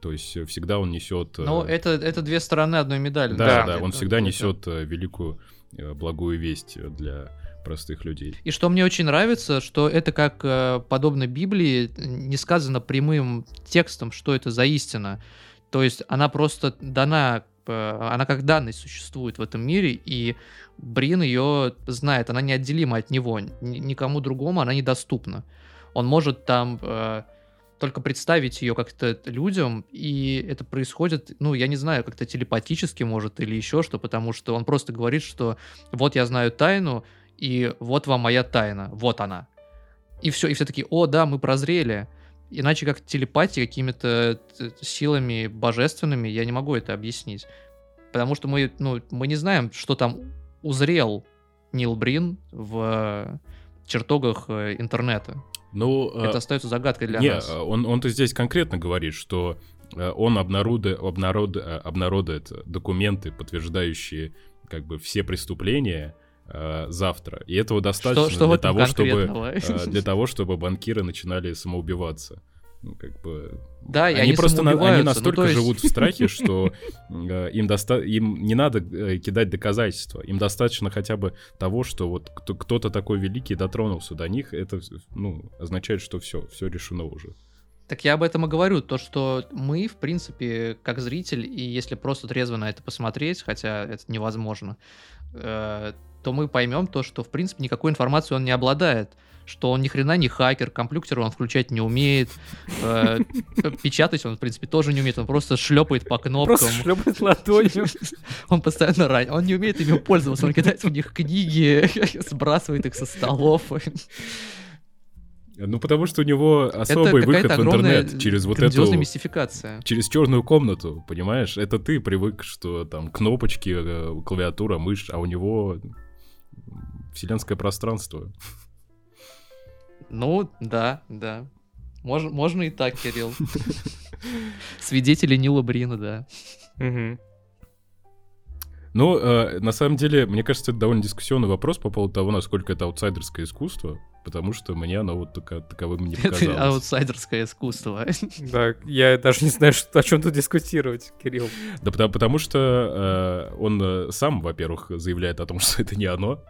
То есть э, всегда он несет... э, Но это, это две стороны одной медали. да, да, деле. он Это- всегда это- несет э, великую э, благую весть э, для простых людей. И что мне очень нравится, что это как э, подобно Библии, не сказано прямым текстом, что это за истина. То есть она просто дана, э, она как данность существует в этом мире, и Брин ее знает, она неотделима от него, никому другому она недоступна. Он может там э, только представить ее как-то людям, и это происходит, ну, я не знаю, как-то телепатически, может, или еще что, потому что он просто говорит, что вот я знаю тайну, и вот вам моя тайна, вот она. И все, и все такие, о, да, мы прозрели. Иначе как телепатией, какими-то т- силами божественными, я не могу это объяснить. Потому что мы, ну, мы не знаем, что там узрел Нил Брин в чертогах э, интернета. Ну, э, Это остается загадкой для не, нас. э, он, он-то здесь конкретно говорит, что э, он обнародует, обнарод- э, обнародует документы, подтверждающие как бы все преступления э, завтра. И этого достаточно что в для, того, чтобы, э, для того, чтобы банкиры начинали самоубиваться. Ну, как бы... Да, они, они просто на- они ну, настолько то есть- живут в страхе, что э, им, доста- им не надо э, кидать доказательства. Им достаточно хотя бы того, что вот кто- кто-то такой великий дотронулся до них. Это ну, означает, что все, все решено уже. Так я об этом и говорю, то, что мы, в принципе, как зритель, и если просто трезво на это посмотреть, хотя это невозможно, э, то мы поймем то, что, в принципе, никакой информации он не обладает, что он ни хрена не хакер, компьютер он включать не умеет, э, печатать он, в принципе, тоже не умеет, он просто шлепает по кнопкам. Просто шлепает ладонью. Он постоянно ранен. Он не умеет ими пользоваться. Он кидает в них книги, сбрасывает их со столов. Ну, потому что у него Это особый выход какая-то в интернет через вот эту... мистификация. Через черную комнату, понимаешь? Это ты привык, что там кнопочки, э, клавиатура, мышь, а у него вселенское пространство. Ну, да, да. Можно, можно и так, Кирилл. Свидетели Нила Брина, да. Ну, э, на самом деле, мне кажется, это довольно дискуссионный вопрос по поводу того, насколько это аутсайдерское искусство, потому что мне оно вот така- таковым не Это показалось. аутсайдерское искусство. Да, я даже не знаю, что- о чем тут дискутировать, Кирилл. Да потому, потому что э, он э, сам, во-первых, заявляет о том, что это не оно,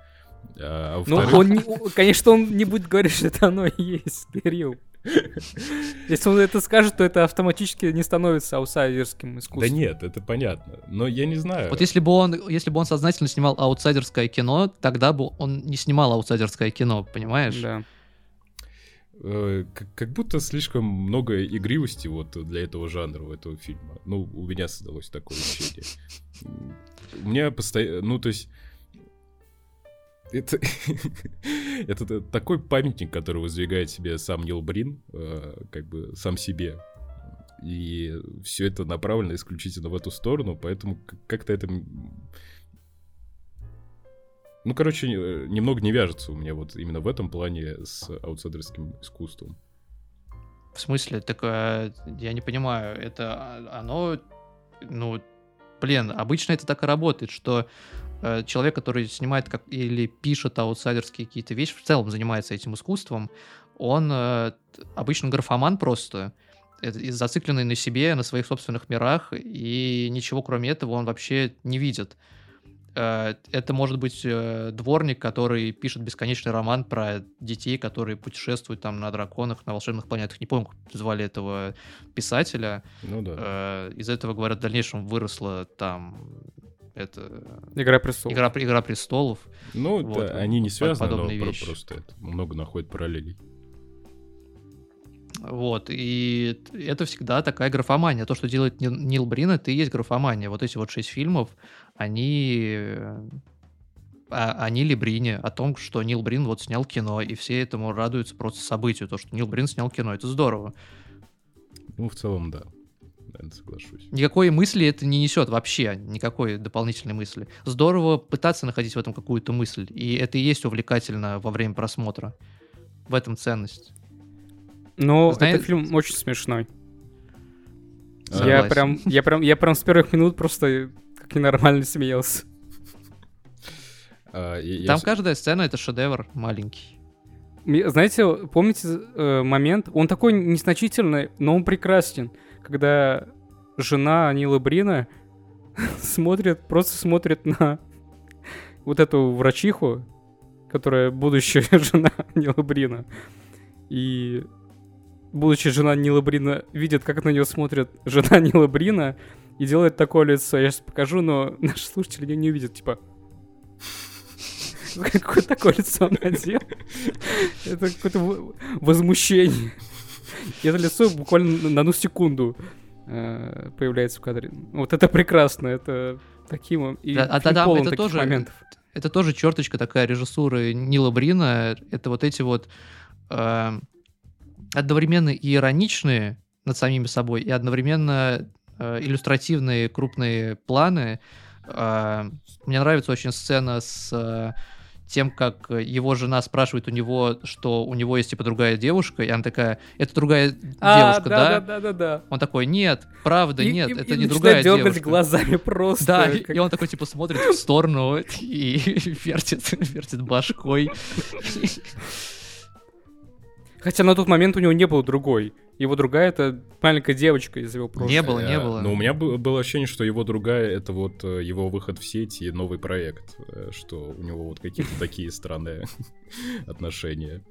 а Ну, во-вторых... он, не- конечно, он не будет говорить, что это оно и есть, Кирилл. Если он это скажет, то это автоматически не становится аутсайдерским Да искусством. нет, это понятно. Но я не знаю. Вот если бы он, если бы он сознательно снимал аутсайдерское кино, тогда бы он не снимал аутсайдерское кино, понимаешь? Да. Э, как, как будто слишком много игривости вот для этого жанра, у этого фильма. Ну, у меня создалось такое ощущение. У меня постоянно... Ну, то есть... Это, это такой памятник, который воздвигает себе сам Нил Брин, э, как бы сам себе. И все это направлено исключительно в эту сторону, поэтому как-то это... Ну, короче, э, немного не вяжется у меня вот именно в этом плане с аутсайдерским искусством. В смысле? Так э, я не понимаю, это а, оно, ну, блин, обычно это так и работает, что э, человек, который снимает как или пишет аутсайдерские какие-то вещи, в целом занимается этим искусством, он э, обычно графоман просто, и зацикленный на себе, на своих собственных мирах, и ничего кроме этого он вообще не видит. Э, Это может быть э, дворник, который пишет бесконечный роман про детей, которые путешествуют там на драконах, на волшебных планетах. Не помню, как звали этого писателя. Ну да. Э, Из этого, говорят, в дальнейшем выросла там это Игра престолов. Игра, Игра престолов. Ну, вот, да, они не связаны, но подобные про- вещи. просто это, много находят параллелей. Вот, и это всегда такая графомания. То, что делает Нил, Брин, это и есть графомания. Вот эти вот шесть фильмов, они э, о, о Ниле Брине, о том, что Нил Брин вот снял кино, и все этому радуются просто событию, то, что Нил Брин снял кино. Это здорово. Ну, в целом, да. Наверное, соглашусь. Никакой мысли это не несет вообще, никакой дополнительной мысли. Здорово пытаться находить в этом какую-то мысль, и это и есть увлекательно во время просмотра. В этом ценность. Но Знаете- этот фильм очень смешной. Я Согласен. прям, я прям, я прям с первых минут просто как ненормально смеялся. А, я- я Там каждая сцена это шедевр маленький. Знаете, помните э, момент? Он такой незначительный, но он прекрасен. Когда жена Нила Брина смотрит, просто смотрит на вот эту врачиху, которая будущая жена Нила Брина. И будучи жена Нила Брина, видит, как на нее смотрит жена Нила Брина и делает такое лицо. Я сейчас покажу, но наши слушатели не, не увидят, типа... Какое такое лицо он надел? Это какое-то возмущение. Это лицо буквально на одну секунду э, появляется в кадре. Вот это прекрасно, это таким... И а да, полон это таких тоже- моментов. Это тоже черточка такая режиссуры Нила Брина. Это вот эти вот э, одновременно и ироничные над самими собой, и одновременно э, иллюстративные крупные планы. Э, мне нравится очень сцена с э, тем, как его жена спрашивает у него, что у него есть типа другая девушка, и она такая, это другая А, девушка, да? да, да, да. Он такой, нет, правда, И- нет, и- это и не другая девушка. глазами просто. Да, как- и он такой, типа, смотрит в сторону и вертит, вертит башкой. Хотя на тот момент у него не было другой. Его другая это маленькая девочка из его прошлого. Не было, не было. Но у меня бы- было ощущение, что его другая это вот э, его выход в сеть и новый проект, э, что у него вот какие-то такие странные отношения.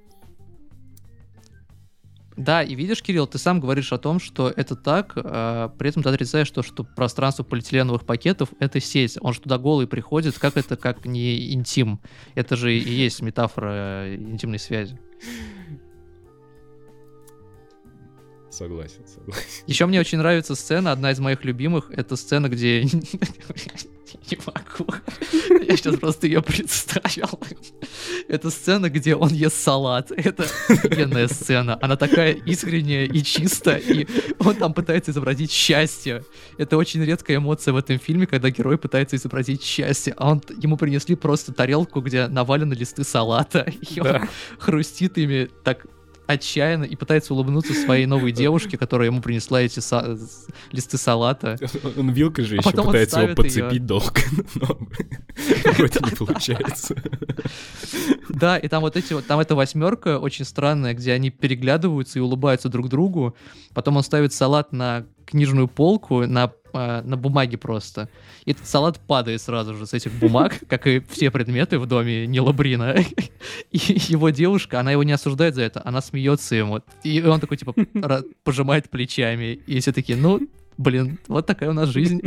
Да, и видишь, Кирилл, ты сам говоришь о том, что это так, а при этом ты отрицаешь то, что пространство полиэтиленовых пакетов — это сеть. Он же туда голый приходит, как это, как не интим? Это же и есть метафора интимной связи. Согласен, согласен. Еще мне очень нравится сцена, одна из моих любимых, это сцена, где... Не могу. Я сейчас просто ее представил. Это сцена, где он ест салат. Это офигенная сцена. Она такая искренняя и чистая, и он там пытается изобразить счастье. Это очень редкая эмоция в этом фильме, когда герой пытается изобразить счастье, а он, ему принесли просто тарелку, где навалены листы салата, и он Да. хрустит ими так отчаянно и пытается улыбнуться своей новой девушке, которая ему принесла эти са- листы салата. Он вилкой же А еще пытается его подцепить долго, но вроде не получается. Да, и там вот эти вот, там эта восьмерка очень странная, где они переглядываются и улыбаются друг другу. Потом он ставит салат на книжную полку, на, а, на бумаге просто. И этот салат падает сразу же с этих бумаг, как и все предметы в доме Нила Брина. И его девушка, она его не осуждает за это, она смеется ему. И он такой, типа, ра- пожимает плечами. И все такие, ну, блин, вот такая у нас жизнь.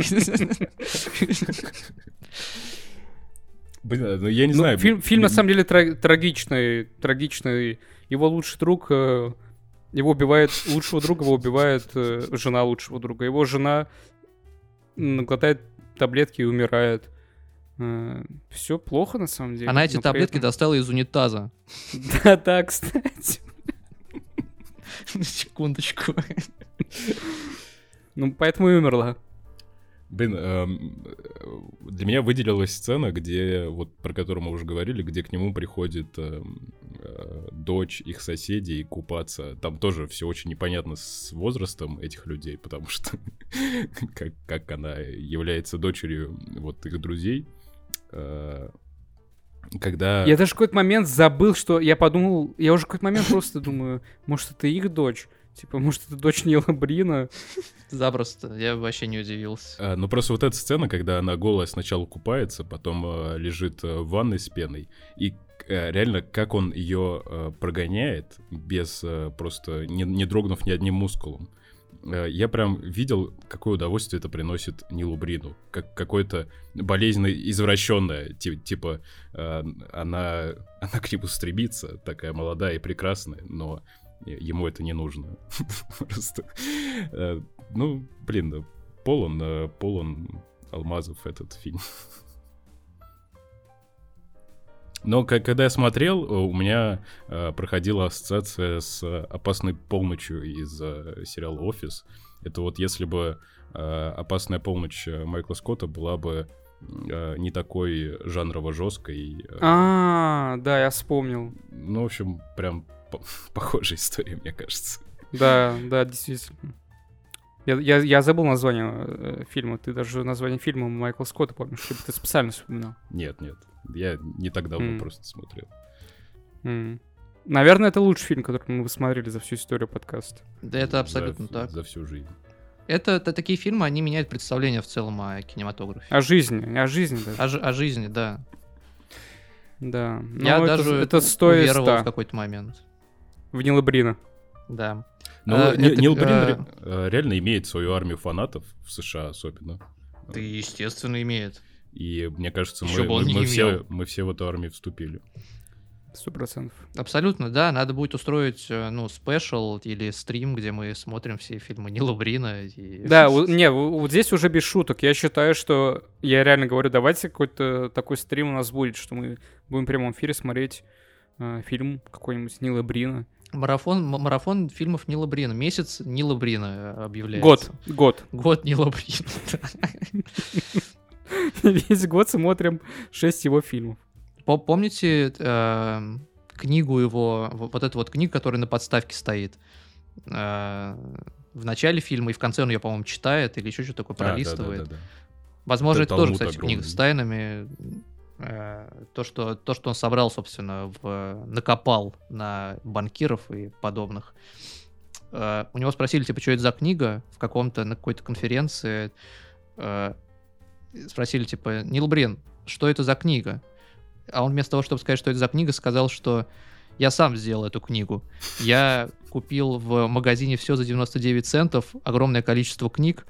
Блин, ну я не Ну, знаю. фильм, фильм на самом деле тра- трагичный, трагичный. Его лучший друг, э, его убивает, лучшего друга его убивает э, жена лучшего друга. Его жена глотает таблетки и умирает. Все плохо на самом деле. Она эти таблетки этом- достала из унитаза. Да, да, кстати. Секундочку. Ну, поэтому и умерла. Блин, эм, э, для меня выделилась сцена, где, вот про которую мы уже говорили, где к нему приходит эм, э, дочь их соседей купаться. Там тоже все очень непонятно с возрастом этих людей, потому что как, как она является дочерью вот их друзей. Э, Когда... Я даже в какой-то момент забыл, что я подумал, я уже в какой-то момент просто думаю, может, это их дочь? Типа, может, это дочь Нила Брина? Запросто, я вообще не удивился. А, Ну просто вот эта сцена, когда она голая сначала купается, потом э, лежит э, в ванной с пеной, и реально как он ее э, прогоняет без э, просто не, не дрогнув ни одним мускулом. Э, Я прям видел, какое удовольствие это приносит Нилу Брину. Как какое-то болезненно извращенное. ти- Типа, э, она, она к нему стремится, такая молодая и прекрасная, но ему это не нужно. Просто. э, Ну, блин, полон, э, полон алмазов этот фильм. Но когда я смотрел, э, у меня э, проходила ассоциация с э, «Опасной полночью» из э, сериала «Офис». Это вот если бы э, «Опасная полночь» Майкла Скотта была бы э, не такой жанрово жесткой. э, А, да, я вспомнил. Ну, в общем, прям по- похожая история, мне кажется. Да, да, действительно. Я, я, я забыл название э, фильма. Ты даже название фильма Майкла Скотта помнишь, чтобы ты специально вспоминал. Нет, нет, я не так давно М. просто смотрел. М. Наверное, это лучший фильм, который мы смотрели за всю историю подкаста. Да это абсолютно за, так. За всю жизнь. Это, это такие фильмы, они меняют представление в целом о кинематографе. О жизни, о жизни даже. О, о жизни, да. Да. Я Но это, даже это стоит уверовал 100 в какой-то момент. в Нила Брина. Да. Ну, А, Ни- это, Нил Брин а, э, реально имеет свою армию фанатов в США особенно. Ты, естественно, имеет. И мне кажется, мы, мы- мы все, мы все в эту армию вступили. Сто процентов. Абсолютно, да. Надо будет устроить, э, ну, спешл или стрим, где мы смотрим все фильмы Нила Брина. И... Да, у- не, вот здесь уже без шуток. Я считаю, что я реально говорю, давайте какой-то такой стрим у нас будет, что мы будем в прямом эфире смотреть э, фильм какой-нибудь Нила Брина. Марафон, марафон фильмов Нила Брина. Месяц Нила Брина э, объявляется. Год, год. Год Нила Брина. Весь год смотрим шесть его фильмов. По- Помните э, книгу его, вот эту вот книгу, которая на подставке стоит? Э, В начале фильма и в конце он ее, по-моему, читает или еще что-то такое А, пролистывает. Возможно, Это это тоже, кстати, книга с тайнами. Э, То что, то, что он собрал, собственно, в, накопал на банкиров и подобных. Э, У него спросили, типа, что это за книга в каком-то, на какой-то конференции. Э, Спросили, типа, Нил Брин, что это за книга? А он вместо того, чтобы сказать, что это за книга, сказал, что я сам сделал эту книгу. Я купил в магазине все за 99 центов, огромное количество книг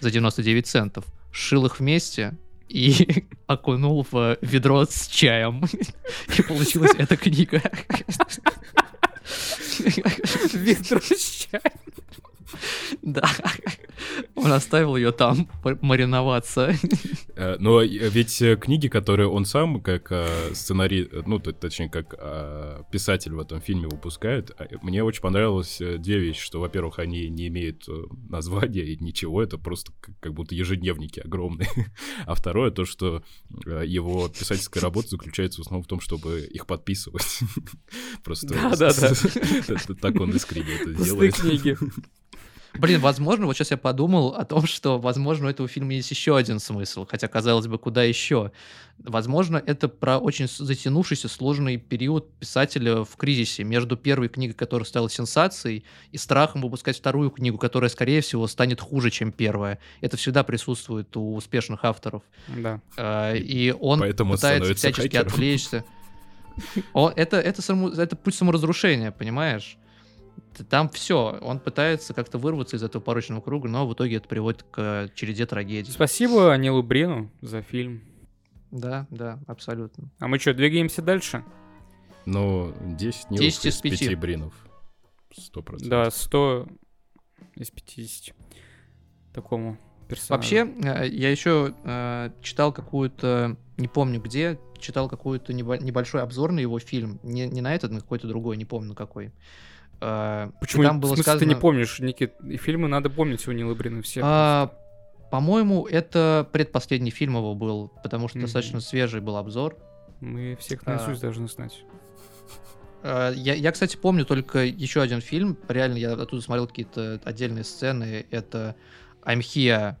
за 99 центов, сшил их вместе и окунул в ведро с чаем. И получилась эта книга. Ведро с чаем. Да. Он оставил ее там мариноваться. Э, Но э, ведь э, книги, которые он сам, как сценарий, ну, точнее, как э, писатель в этом фильме выпускает, а, мне очень понравилось две вещи, что, во-первых, они не имеют названия и ничего, это просто как, будто ежедневники огромные. А второе, то, что его писательская работа заключается в основном в том, чтобы их подписывать. Просто так он искренне это делает. книги. Блин, возможно, вот сейчас я подумал о том, что, возможно, у этого фильма есть еще один смысл, хотя, казалось бы, куда еще. Возможно, это про очень затянувшийся сложный период писателя в кризисе между первой книгой, которая стала сенсацией, и страхом выпускать вторую книгу, которая, скорее всего, станет хуже, чем первая. Это всегда присутствует у успешных авторов. Да. А, И он Поэтому пытается всячески хакером. отвлечься. О, это, это, само- это путь саморазрушения, понимаешь? Там все, он пытается как-то вырваться из этого порочного круга, но в итоге это приводит к э, череде трагедий. Спасибо Нилу Брину за фильм. Да, да, абсолютно. А мы что, двигаемся дальше? Ну, 10 Нилов 10 из из 5 пяти. бринов. Сто процентов. Да, 100 из 50 такому персонажу. Вообще, э, я еще э, читал какую-то, не помню где, читал какой-то небо- небольшой обзор на его фильм. Не, не на этот, на какой-то другой, не помню на какой. И Почему там в было смысле сказано... ты не помнишь, Никит? И фильмы надо помнить у Нила Брина все. А, По-моему, это предпоследний фильм его был, потому что Мгм. достаточно свежий был обзор. Мы всех а, наизусть должны знать. Э, Я, я, кстати, помню только еще один фильм. Реально, я оттуда смотрел какие-то отдельные сцены. Это I'm Here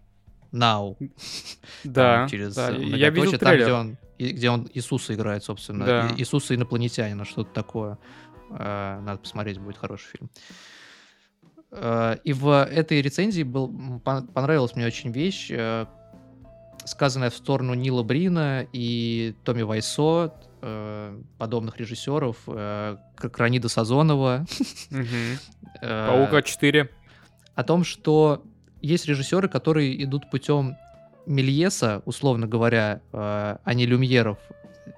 Now. Да, Там через да, я видел там, где он, и- где он Иисуса играет, собственно. Да. И- Иисуса инопланетянина, что-то такое. Э, Надо посмотреть, будет хороший фильм. Э, И в этой рецензии был, понравилась мне очень вещь, э, сказанная в сторону Нила Брина и Томми Вайсо, подобных режиссеров, как Ранида Сазонова. Паука 4. о том, что есть режиссеры, которые идут путем Мельеса, условно говоря, а не Люмьеров.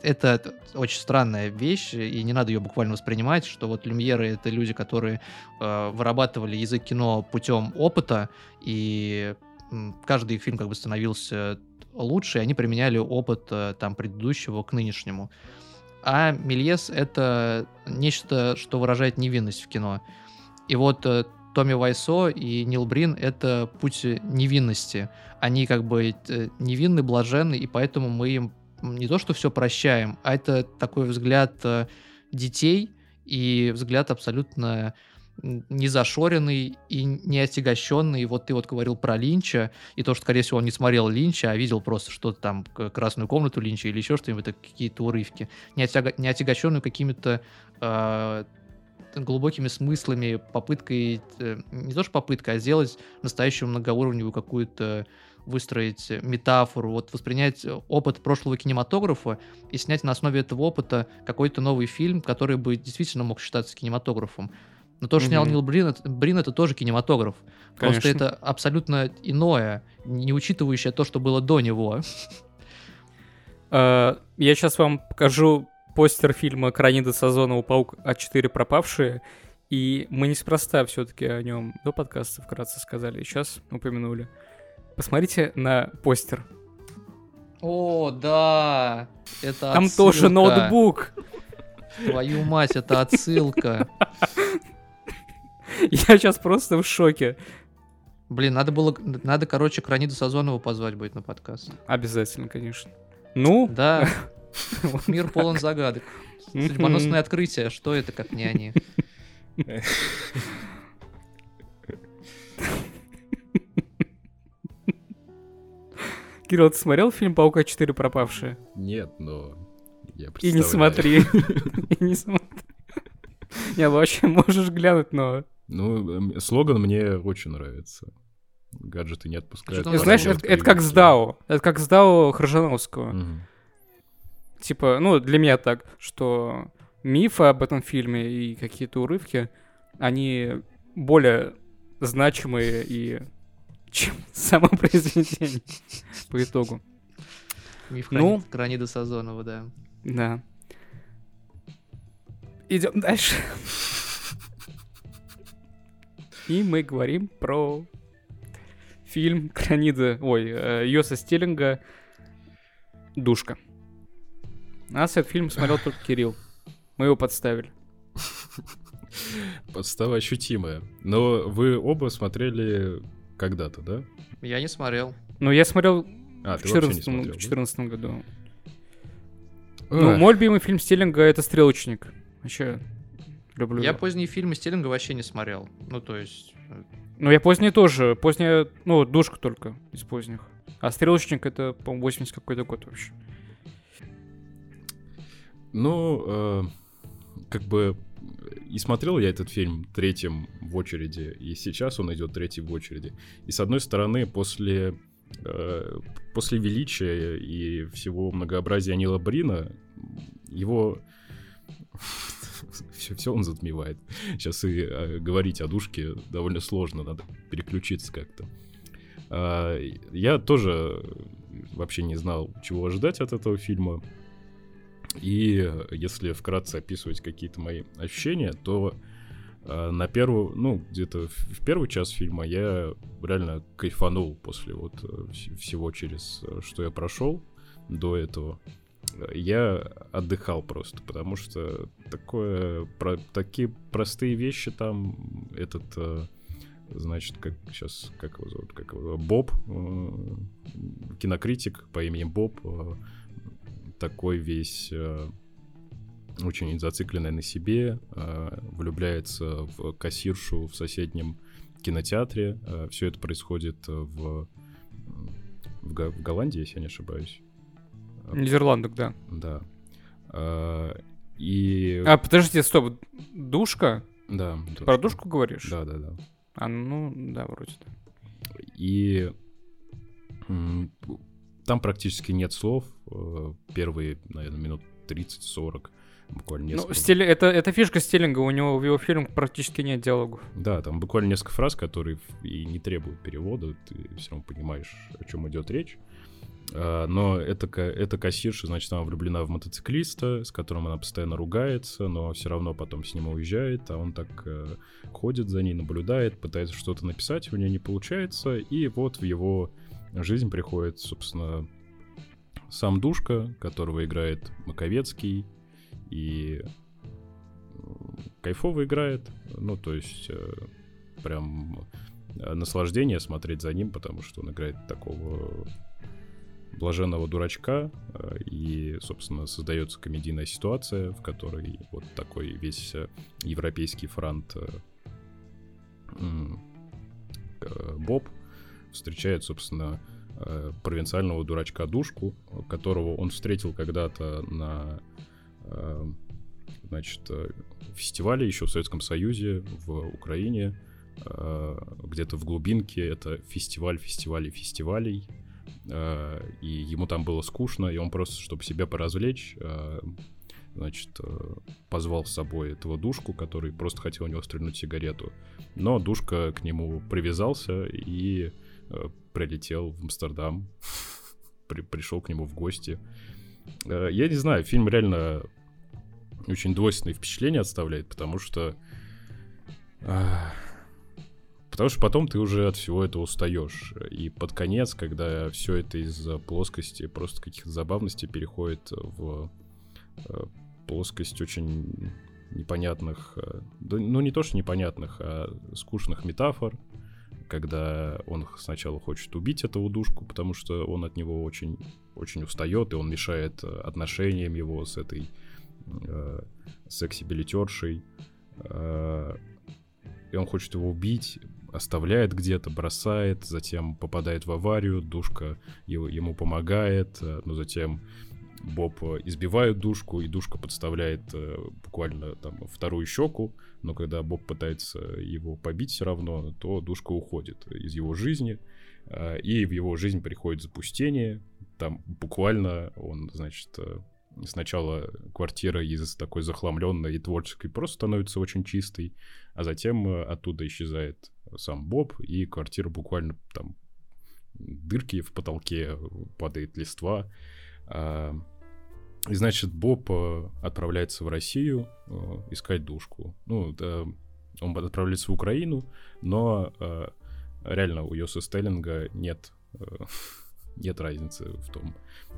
Это очень странная вещь, и не надо ее буквально воспринимать, что вот Люмьеры — это люди, которые э, вырабатывали язык кино путем опыта, и каждый их фильм как бы становился лучше, и они применяли опыт э, там предыдущего к нынешнему. А Мельес — это нечто, что выражает невинность в кино. И вот э, Томми Вайсо и Нил Брин — это путь невинности. Они как бы э, невинны, блаженны, и поэтому мы им не то что все прощаем, а это такой взгляд э, детей и взгляд абсолютно м, незашоренный и не отягощенный. Вот ты вот говорил про Линча, и то, что, скорее всего, он не смотрел Линча, а видел просто что-то там, красную комнату Линча или еще что-нибудь, какие-то урывки. Не, отяга- не отягощенную какими-то э, глубокими смыслами, попыткой, э, не то что попыткой, а сделать настоящую многоуровневую какую-то выстроить метафору, вот воспринять опыт прошлого кинематографа и снять на основе этого опыта какой-то новый фильм, который бы действительно мог считаться кинематографом. Но то, что снял Мгм. Нил Брин, Брин, это тоже кинематограф. Просто Конечно. это абсолютно иное, не учитывающее то, что было до него. Э, Я сейчас вам покажу постер фильма Кранида Сазонова «Паук А4 пропавшие», и мы неспроста все-таки о нем до подкаста вкратце сказали, сейчас упомянули. Посмотрите на постер. О, да! Это Там тоже отсылка. ноутбук. Твою мать, это отсылка. Я сейчас просто в шоке. Блин, надо было, надо, короче, Краниду Сазонова позвать будет на подкаст. Обязательно, конечно. Ну, Да, мир полон загадок. Судьбоносное открытие, что это, как не они? Кирилл, ты смотрел фильм «Паука 4 пропавшие»? Нет, но я И не представляю. смотри. И не смотри. Не, ну вообще можешь глянуть, но... Ну, эм, слоган мне очень нравится. Гаджеты не отпускают. Знаешь, это, это как с Дао. Это как с Дао Хржановского. Мгм. Типа, ну, для меня так, что мифы об этом фильме и какие-то урывки, они более значимые и чем само произведение по итогу. Миф Ну. Крани- Кранида Сазонова, да. Да. Идем дальше. И мы говорим про фильм Кранида, ой, э, Йоса Стиллинга «Душка». Нас этот фильм смотрел только Кирилл. Мы его подставили. Подстава ощутимая. Но вы оба смотрели когда-то, да? Я не смотрел. Ну, я смотрел А, в ты вообще не 14 смотрел, в да? 14 году. А, Ну, мой любимый фильм Стиллинга — это «Стрелочник». Вообще, люблю. Я его. поздние фильмы Стиллинга вообще не смотрел. Ну, то есть... э, Ну, я поздний тоже. Поздняя, ну, душка только из поздних. А стрелочник это, по-моему, 80 какой-то год вообще. Ну, э, как бы и смотрел я этот фильм третьим в очереди, и сейчас он идет третий в очереди. И с одной стороны, после э, после величия и всего многообразия Нила Брина, его все, все он затмевает. Сейчас и э, говорить о душке довольно сложно, надо переключиться как-то. А, я тоже вообще не знал, чего ожидать от этого фильма. И э, если вкратце описывать какие-то мои ощущения, то э, на первую, ну, где-то в, первый час фильма я реально кайфанул после вот э, вс- всего, через э, что я прошел до этого. Я отдыхал просто, потому что такое, про, такие простые вещи там, этот, э, значит, как сейчас, как его зовут, как его Боб, э, кинокритик по имени Боб, э, такой весь э, очень зацикленный на себе, э, влюбляется в кассиршу в соседнем кинотеатре. Все это происходит в, в, в Голландии, если я не ошибаюсь. Нидерландах, да. Да. Э, И... А, подожди, стоп. Душка? Да. Ты про душку говоришь? Да, да, да. А, ну, да, вроде. И там практически нет слов. э, Первые, наверное, минут 30-40 буквально Ну, несколько. стили... это, это фишка Стиллинга, у него в его фильмах практически нет диалогов. Да, там буквально несколько фраз, которые и не требуют перевода, ты все равно понимаешь, о чем идет речь. А, Но эта, ка- эта кассирша, значит, она влюблена в мотоциклиста, с которым она постоянно ругается, но все равно потом с ним уезжает, а он так э, ходит за ней, наблюдает, пытается что-то написать, у нее не получается, и вот в его жизнь приходит, собственно, сам Душка, которого играет Маковецкий, и кайфово играет, ну, то есть э, прям э, наслаждение смотреть за ним, потому что он играет такого блаженного дурачка, э, и, собственно, создается комедийная ситуация, в которой вот такой весь европейский э, Боб встречает, собственно, э, провинциального дурачка Душку, которого он встретил когда-то на э, значит, э, фестивале еще в Советском Союзе, в Украине, где-то в глубинке. Это фестиваль фестивалей фестивалей. И ему там было скучно, и он просто, чтобы себя поразвлечь, значит, позвал с собой этого душку, который просто хотел у него стрельнуть сигарету. Но душка к нему привязался и прилетел в Амстердам, при, пришел к нему в гости. Э, я не знаю, фильм реально очень двойственные впечатления оставляет, потому что... Потому что потом ты уже от всего этого устаешь. И под конец, когда все это из-за плоскости, просто каких-то забавностей переходит в э, плоскость очень непонятных, э, ну не то что непонятных, а скучных метафор, когда он сначала хочет убить эту душку, потому что он от него очень, очень устает, и он мешает отношениям его с этой э, секси-билетершей. Э, и он хочет его убить, оставляет где-то, бросает, затем попадает в аварию, душка его, ему помогает, э, но затем Боб избивает душку, и душка подставляет э, буквально там вторую щеку, но когда Боб пытается его побить все равно, то душка уходит из его жизни, э, и в его жизнь приходит запустение, там буквально он, значит, сначала квартира из такой захламленной и творческой просто становится очень чистой, а затем оттуда исчезает сам Боб, и квартира буквально там дырки в потолке, падает листва. И значит, Боб э, отправляется в Россию э, искать душку. Ну, да, он отправляется в Украину, но э, реально у Йоса Стеллинга нет, нет разницы в том,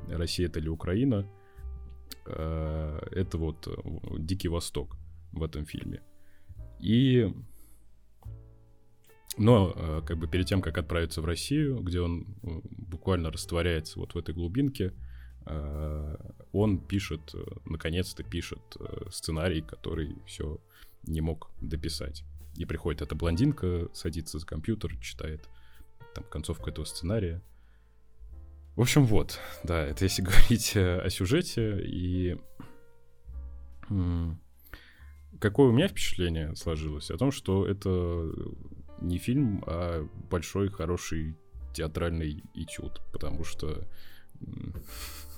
Россия это или Украина. Это вот Дикий Восток в этом фильме. И но как бы перед тем, как отправиться в Россию, где он буквально растворяется вот в этой глубинке, он пишет, наконец-то пишет сценарий, который все не мог дописать. И приходит эта блондинка, садится за компьютер, читает там концовку этого сценария. В общем, вот, да, это если говорить о сюжете и какое у меня впечатление сложилось о том, что это не фильм, а большой хороший театральный этюд, потому что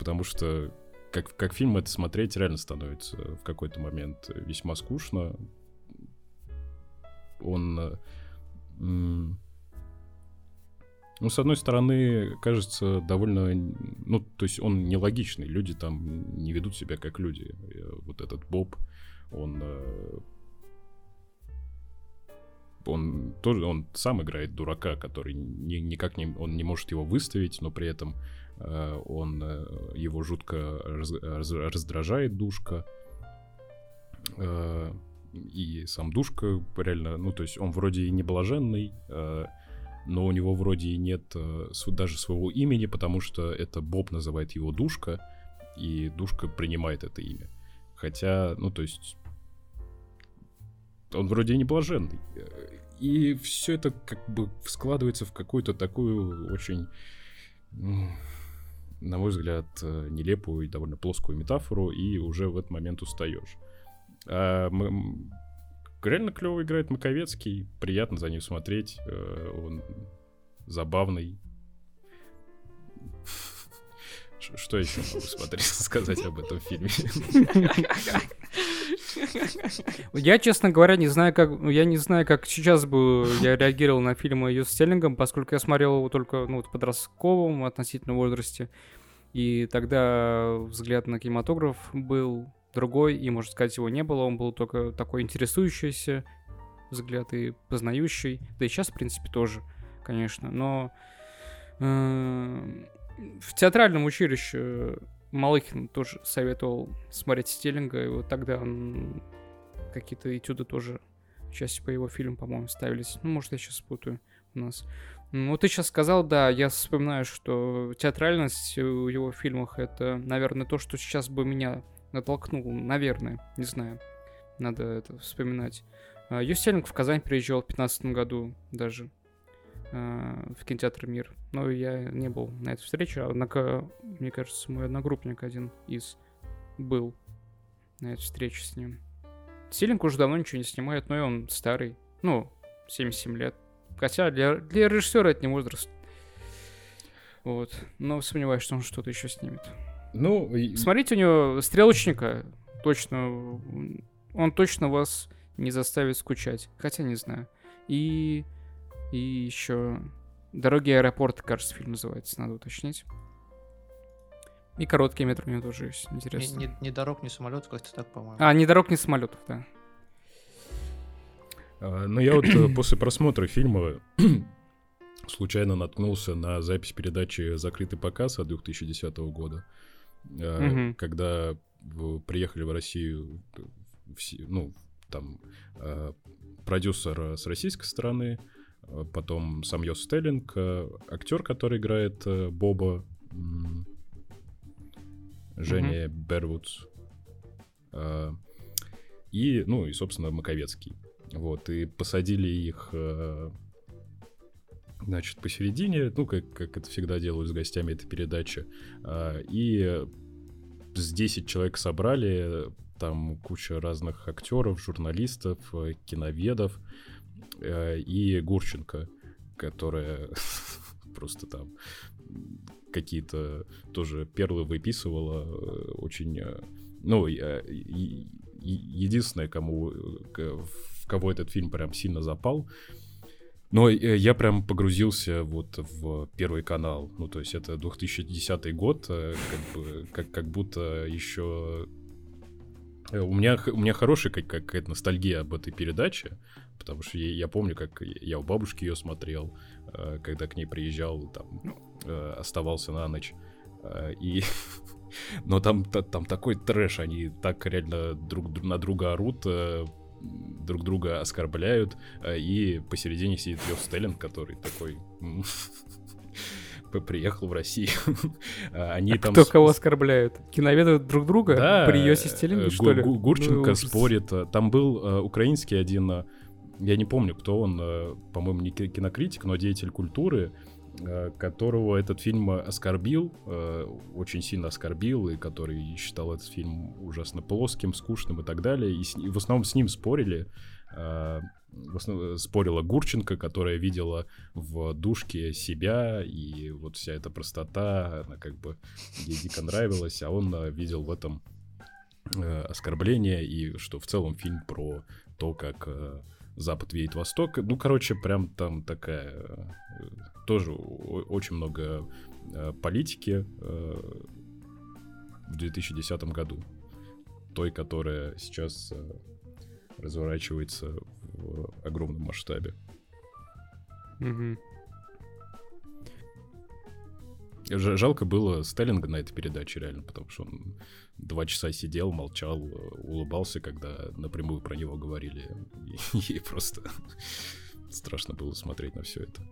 потому что как, как фильм это смотреть реально становится в какой-то момент весьма скучно. Он... Ну, с одной стороны, кажется довольно... Ну, то есть он нелогичный. Люди там не ведут себя как люди. Вот этот Боб, он э, он тоже, он сам играет дурака, который ни, никак не, он не может его выставить, но при этом э, он э, его жутко раз, раз, раздражает душка. Э, и сам душка реально, ну то есть он вроде и не блаженный, э, но у него вроде и нет э, даже своего имени, потому что это Боб называет его душка, и душка принимает это имя. Хотя, ну то есть он вроде не блаженный. И все это как бы складывается в какую-то такую очень, на мой взгляд, э, нелепую и довольно плоскую метафору, и уже в этот момент устаешь. А реально клево играет Маковецкий, приятно за ним смотреть, э, он забавный. Что еще могу смотреть, сказать об этом фильме? Я, честно говоря, не знаю, как я не знаю, как сейчас бы я реагировал на фильмы ее с Стеллингом, поскольку я смотрел его только ну, в подростковом относительно возрасте. И тогда взгляд на кинематограф был другой, и, можно сказать, его не было. Он был только такой интересующийся взгляд и познающий. Да и сейчас, в принципе, тоже, конечно. Но э, в театральном училище Малыхин тоже советовал смотреть Стеллинга, и вот тогда какие-то этюды тоже части по его фильму, по-моему, ставились. Ну, может, я сейчас путаю у нас. Ну, ты сейчас сказал, да, я вспоминаю, что театральность в его фильмах это, наверное, то, что сейчас бы меня натолкнуло, наверное, не знаю. Надо это вспоминать. Юстелинг в Казань приезжал в 2015 году даже. Э, в кинотеатр «Мир». Но я не был на этой встрече, однако, мне кажется, мой одногруппник один из был на этой встрече с ним. Силинг уже давно ничего не снимает, но и он старый. Ну, 77 лет. Хотя для, для режиссера это не возраст. Вот. Но сомневаюсь, что он что-то еще снимет. Ну, Смотрите у него стрелочника, точно, он точно вас не заставит скучать. Хотя не знаю. И, и еще «Дороги аэропорта», кажется, фильм называется, надо уточнить. И короткий метр у него тоже есть, интересно. ни- ни дорог, ни самолетов, как-то так, по-моему. А, не дорог, не самолетов, да. А, Ну, я вот э, после просмотра фильма случайно наткнулся на запись передачи «Закрытый показ» от 2010 года, Мгм. когда приехали в Россию, ну, там, э, продюсер с российской стороны, потом сам Йос Стеллинг, актер, который играет э, Боба, Женя Бервудс, э, и, ну, и, собственно, Маковецкий. Вот, и посадили их, э, значит, посередине, ну, как, как это всегда делают с гостями этой передачи. А, И с 10 человек собрали, там куча разных актеров, журналистов, э, киноведов э, и Гурченко, которая просто там какие-то тоже перлы выписывала, очень... Ну, единственное, кому, кого этот фильм прям сильно запал, но э, я прям погрузился вот в Первый канал. Ну, то есть это 2010 год, э, как, бы, как, как будто еще... э, У меня, у меня хорошая как- какая-то ностальгия об этой передаче, потому что я, я помню, как я у бабушки ее смотрел, когда к ней приезжал, там, оставался на ночь. И... Но там, та- там такой трэш, они так реально друг дру- на друга орут, друг друга оскорбляют, э, и посередине сидит Йос Стеллинг, который такой приехал в Россию. А Они там Кто кого оскорбляет? Киноведы друг друга? да, При Стеллинге, Гу- что ли? Гу- Гурченко Ну, спорит. э, Там был э, украинский один, я не помню, кто он, по-моему, не ки- кинокритик, но деятель культуры, которого этот фильм оскорбил, э, очень сильно оскорбил, и который считал этот фильм ужасно плоским, скучным и так далее. И, в основном с ним спорили. э, в основном спорила Гурченко, которая видела в душке себя, и вот вся эта простота, она как бы ей дико нравилась, а он э, видел в этом э, оскорбление, и что в целом фильм про то, как э, Запад видит Восток. Ну, короче, прям там такая... э, тоже очень много э, политики э, в 2010 году. Той, которая сейчас разворачивается в огромном масштабе. Ж- Жалко было Сталинга на этой передаче, реально, потому что он два часа сидел, молчал, улыбался, когда напрямую про него говорили. И, просто страшно было смотреть на все это.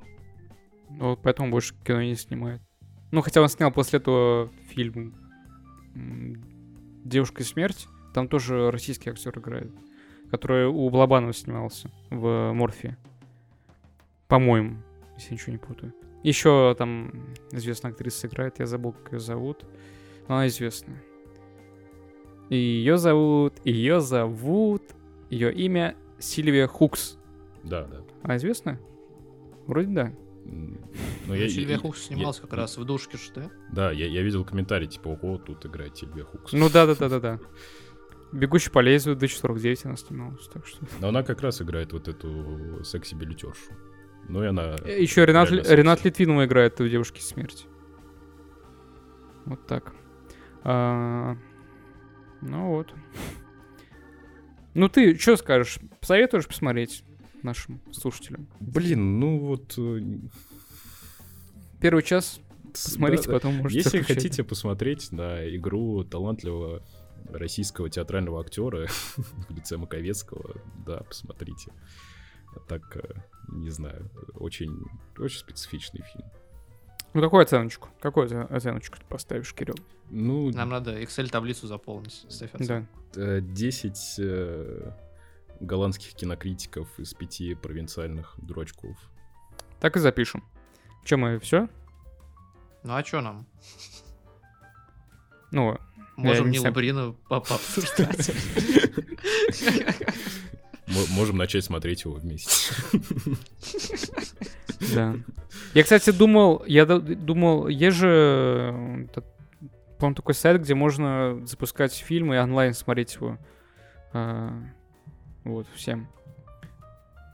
Ну, вот поэтому больше кино не снимает. Ну, хотя он снял после этого фильм «Девушка и смерть». Там тоже российский актер играет, который у Балабанова снимался в «Морфе». По-моему, если ничего не путаю. Еще там известная актриса играет, я забыл, как ее зовут. Но она известная. И ее зовут, ее зовут, ее имя Сильвия Хукс. Да, да. Она известная? Вроде да. Но я, Сильвия я- Хукс снимался как раз в душке, что ли? Да, я, я видел комментарий, типа, ого, тут играет Сильвия Хукс. Ну да, да, да, да, да. Бегущий по лезвию D49 она снималась, так что. Но она как раз играет вот эту секси-билетершу. Ну и она... Еще Ренат, Ли- Ренат. Литвинова играет в девушке смерти. Вот так. А, ну вот. Ну ты что скажешь? Посоветуешь посмотреть нашим слушателям? Блин, ну вот... э, Первый час с- посмотрите, да, потом можете Если отключать. хотите посмотреть на игру талантливого российского театрального актера в лице Маковецкого, да, посмотрите. А так, э, не знаю, очень, очень специфичный фильм. Ну какую оценочку? Какую оце- оценочку ты поставишь, Кирилл? Ну, Нам надо Excel-таблицу заполнить. Ставь Да. оценку. э, 10 э, голландских кинокритиков из пяти провинциальных дурачков. Так и запишем. Че мы все? Ну а что нам? Ну, Можем не Нилу сам- Брина по- пообсуждать. Мо- Можем начать смотреть его вместе. Да. Я, кстати, думал, я думал, есть же э, по-моему, такой сайт, где можно запускать фильмы и онлайн смотреть его. А, вот, всем.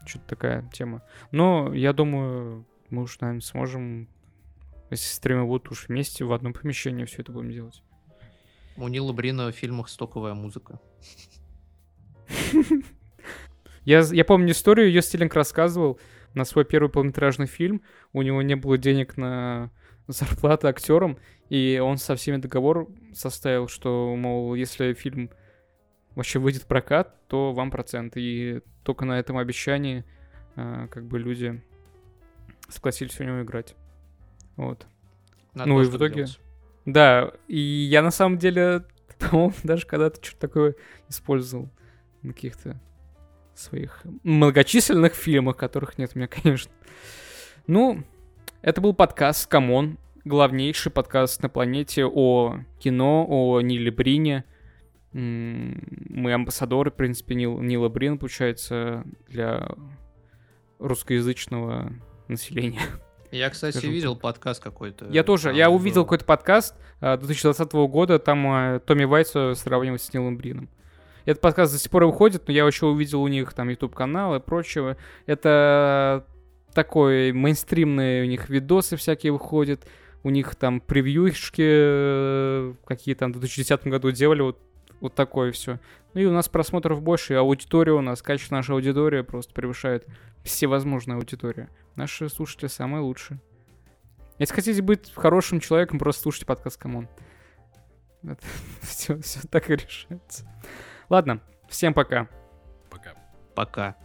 Что-то такая тема. Но я думаю, мы уж, наверное, сможем, если стримы будут уж вместе в одном помещении, все это будем делать. У Нила Брина в фильмах стоковая музыка. Я, я помню историю, ее Стиллинг рассказывал на свой первый полнометражный фильм. У него не было денег на зарплаты актерам, и он со всеми договор составил, что, мол, если фильм вообще выйдет в прокат, то вам процент. И только на этом обещании э, как бы люди согласились у него играть. Вот. Надо Ну и в итоге- делать. Да, и я на самом деле, даже когда-то что-то такое использовал на каких-то своих многочисленных фильмах, которых нет у меня, конечно. Ну, это был подкаст «Камон», главнейший подкаст на планете о кино, о Ниле Брине. Мы амбассадоры, в принципе, Нил, Нила Брина, получается, для русскоязычного населения. Я, кстати, скажем видел подкаст какой-то. Я тоже, я увидел был. какой-то подкаст а, 2020 года, там а, Томми Вайсо сравнивали с Нилом Брином. Этот подкаст до сих пор выходит, но я еще увидел у них там YouTube-канал и прочего. Это такой мейнстримные у них видосы всякие выходят. У них там превьюшки э, какие там в 2010 году делали, вот, вот такое все. Ну и у нас просмотров больше, и аудитория у нас, качество нашей аудитории просто превышает всевозможные аудитории. Наши слушатели самые лучшие. Если хотите быть хорошим человеком, просто слушайте подкаст Камон. все, все так и решается. Ладно, всем пока. Пока. Пока.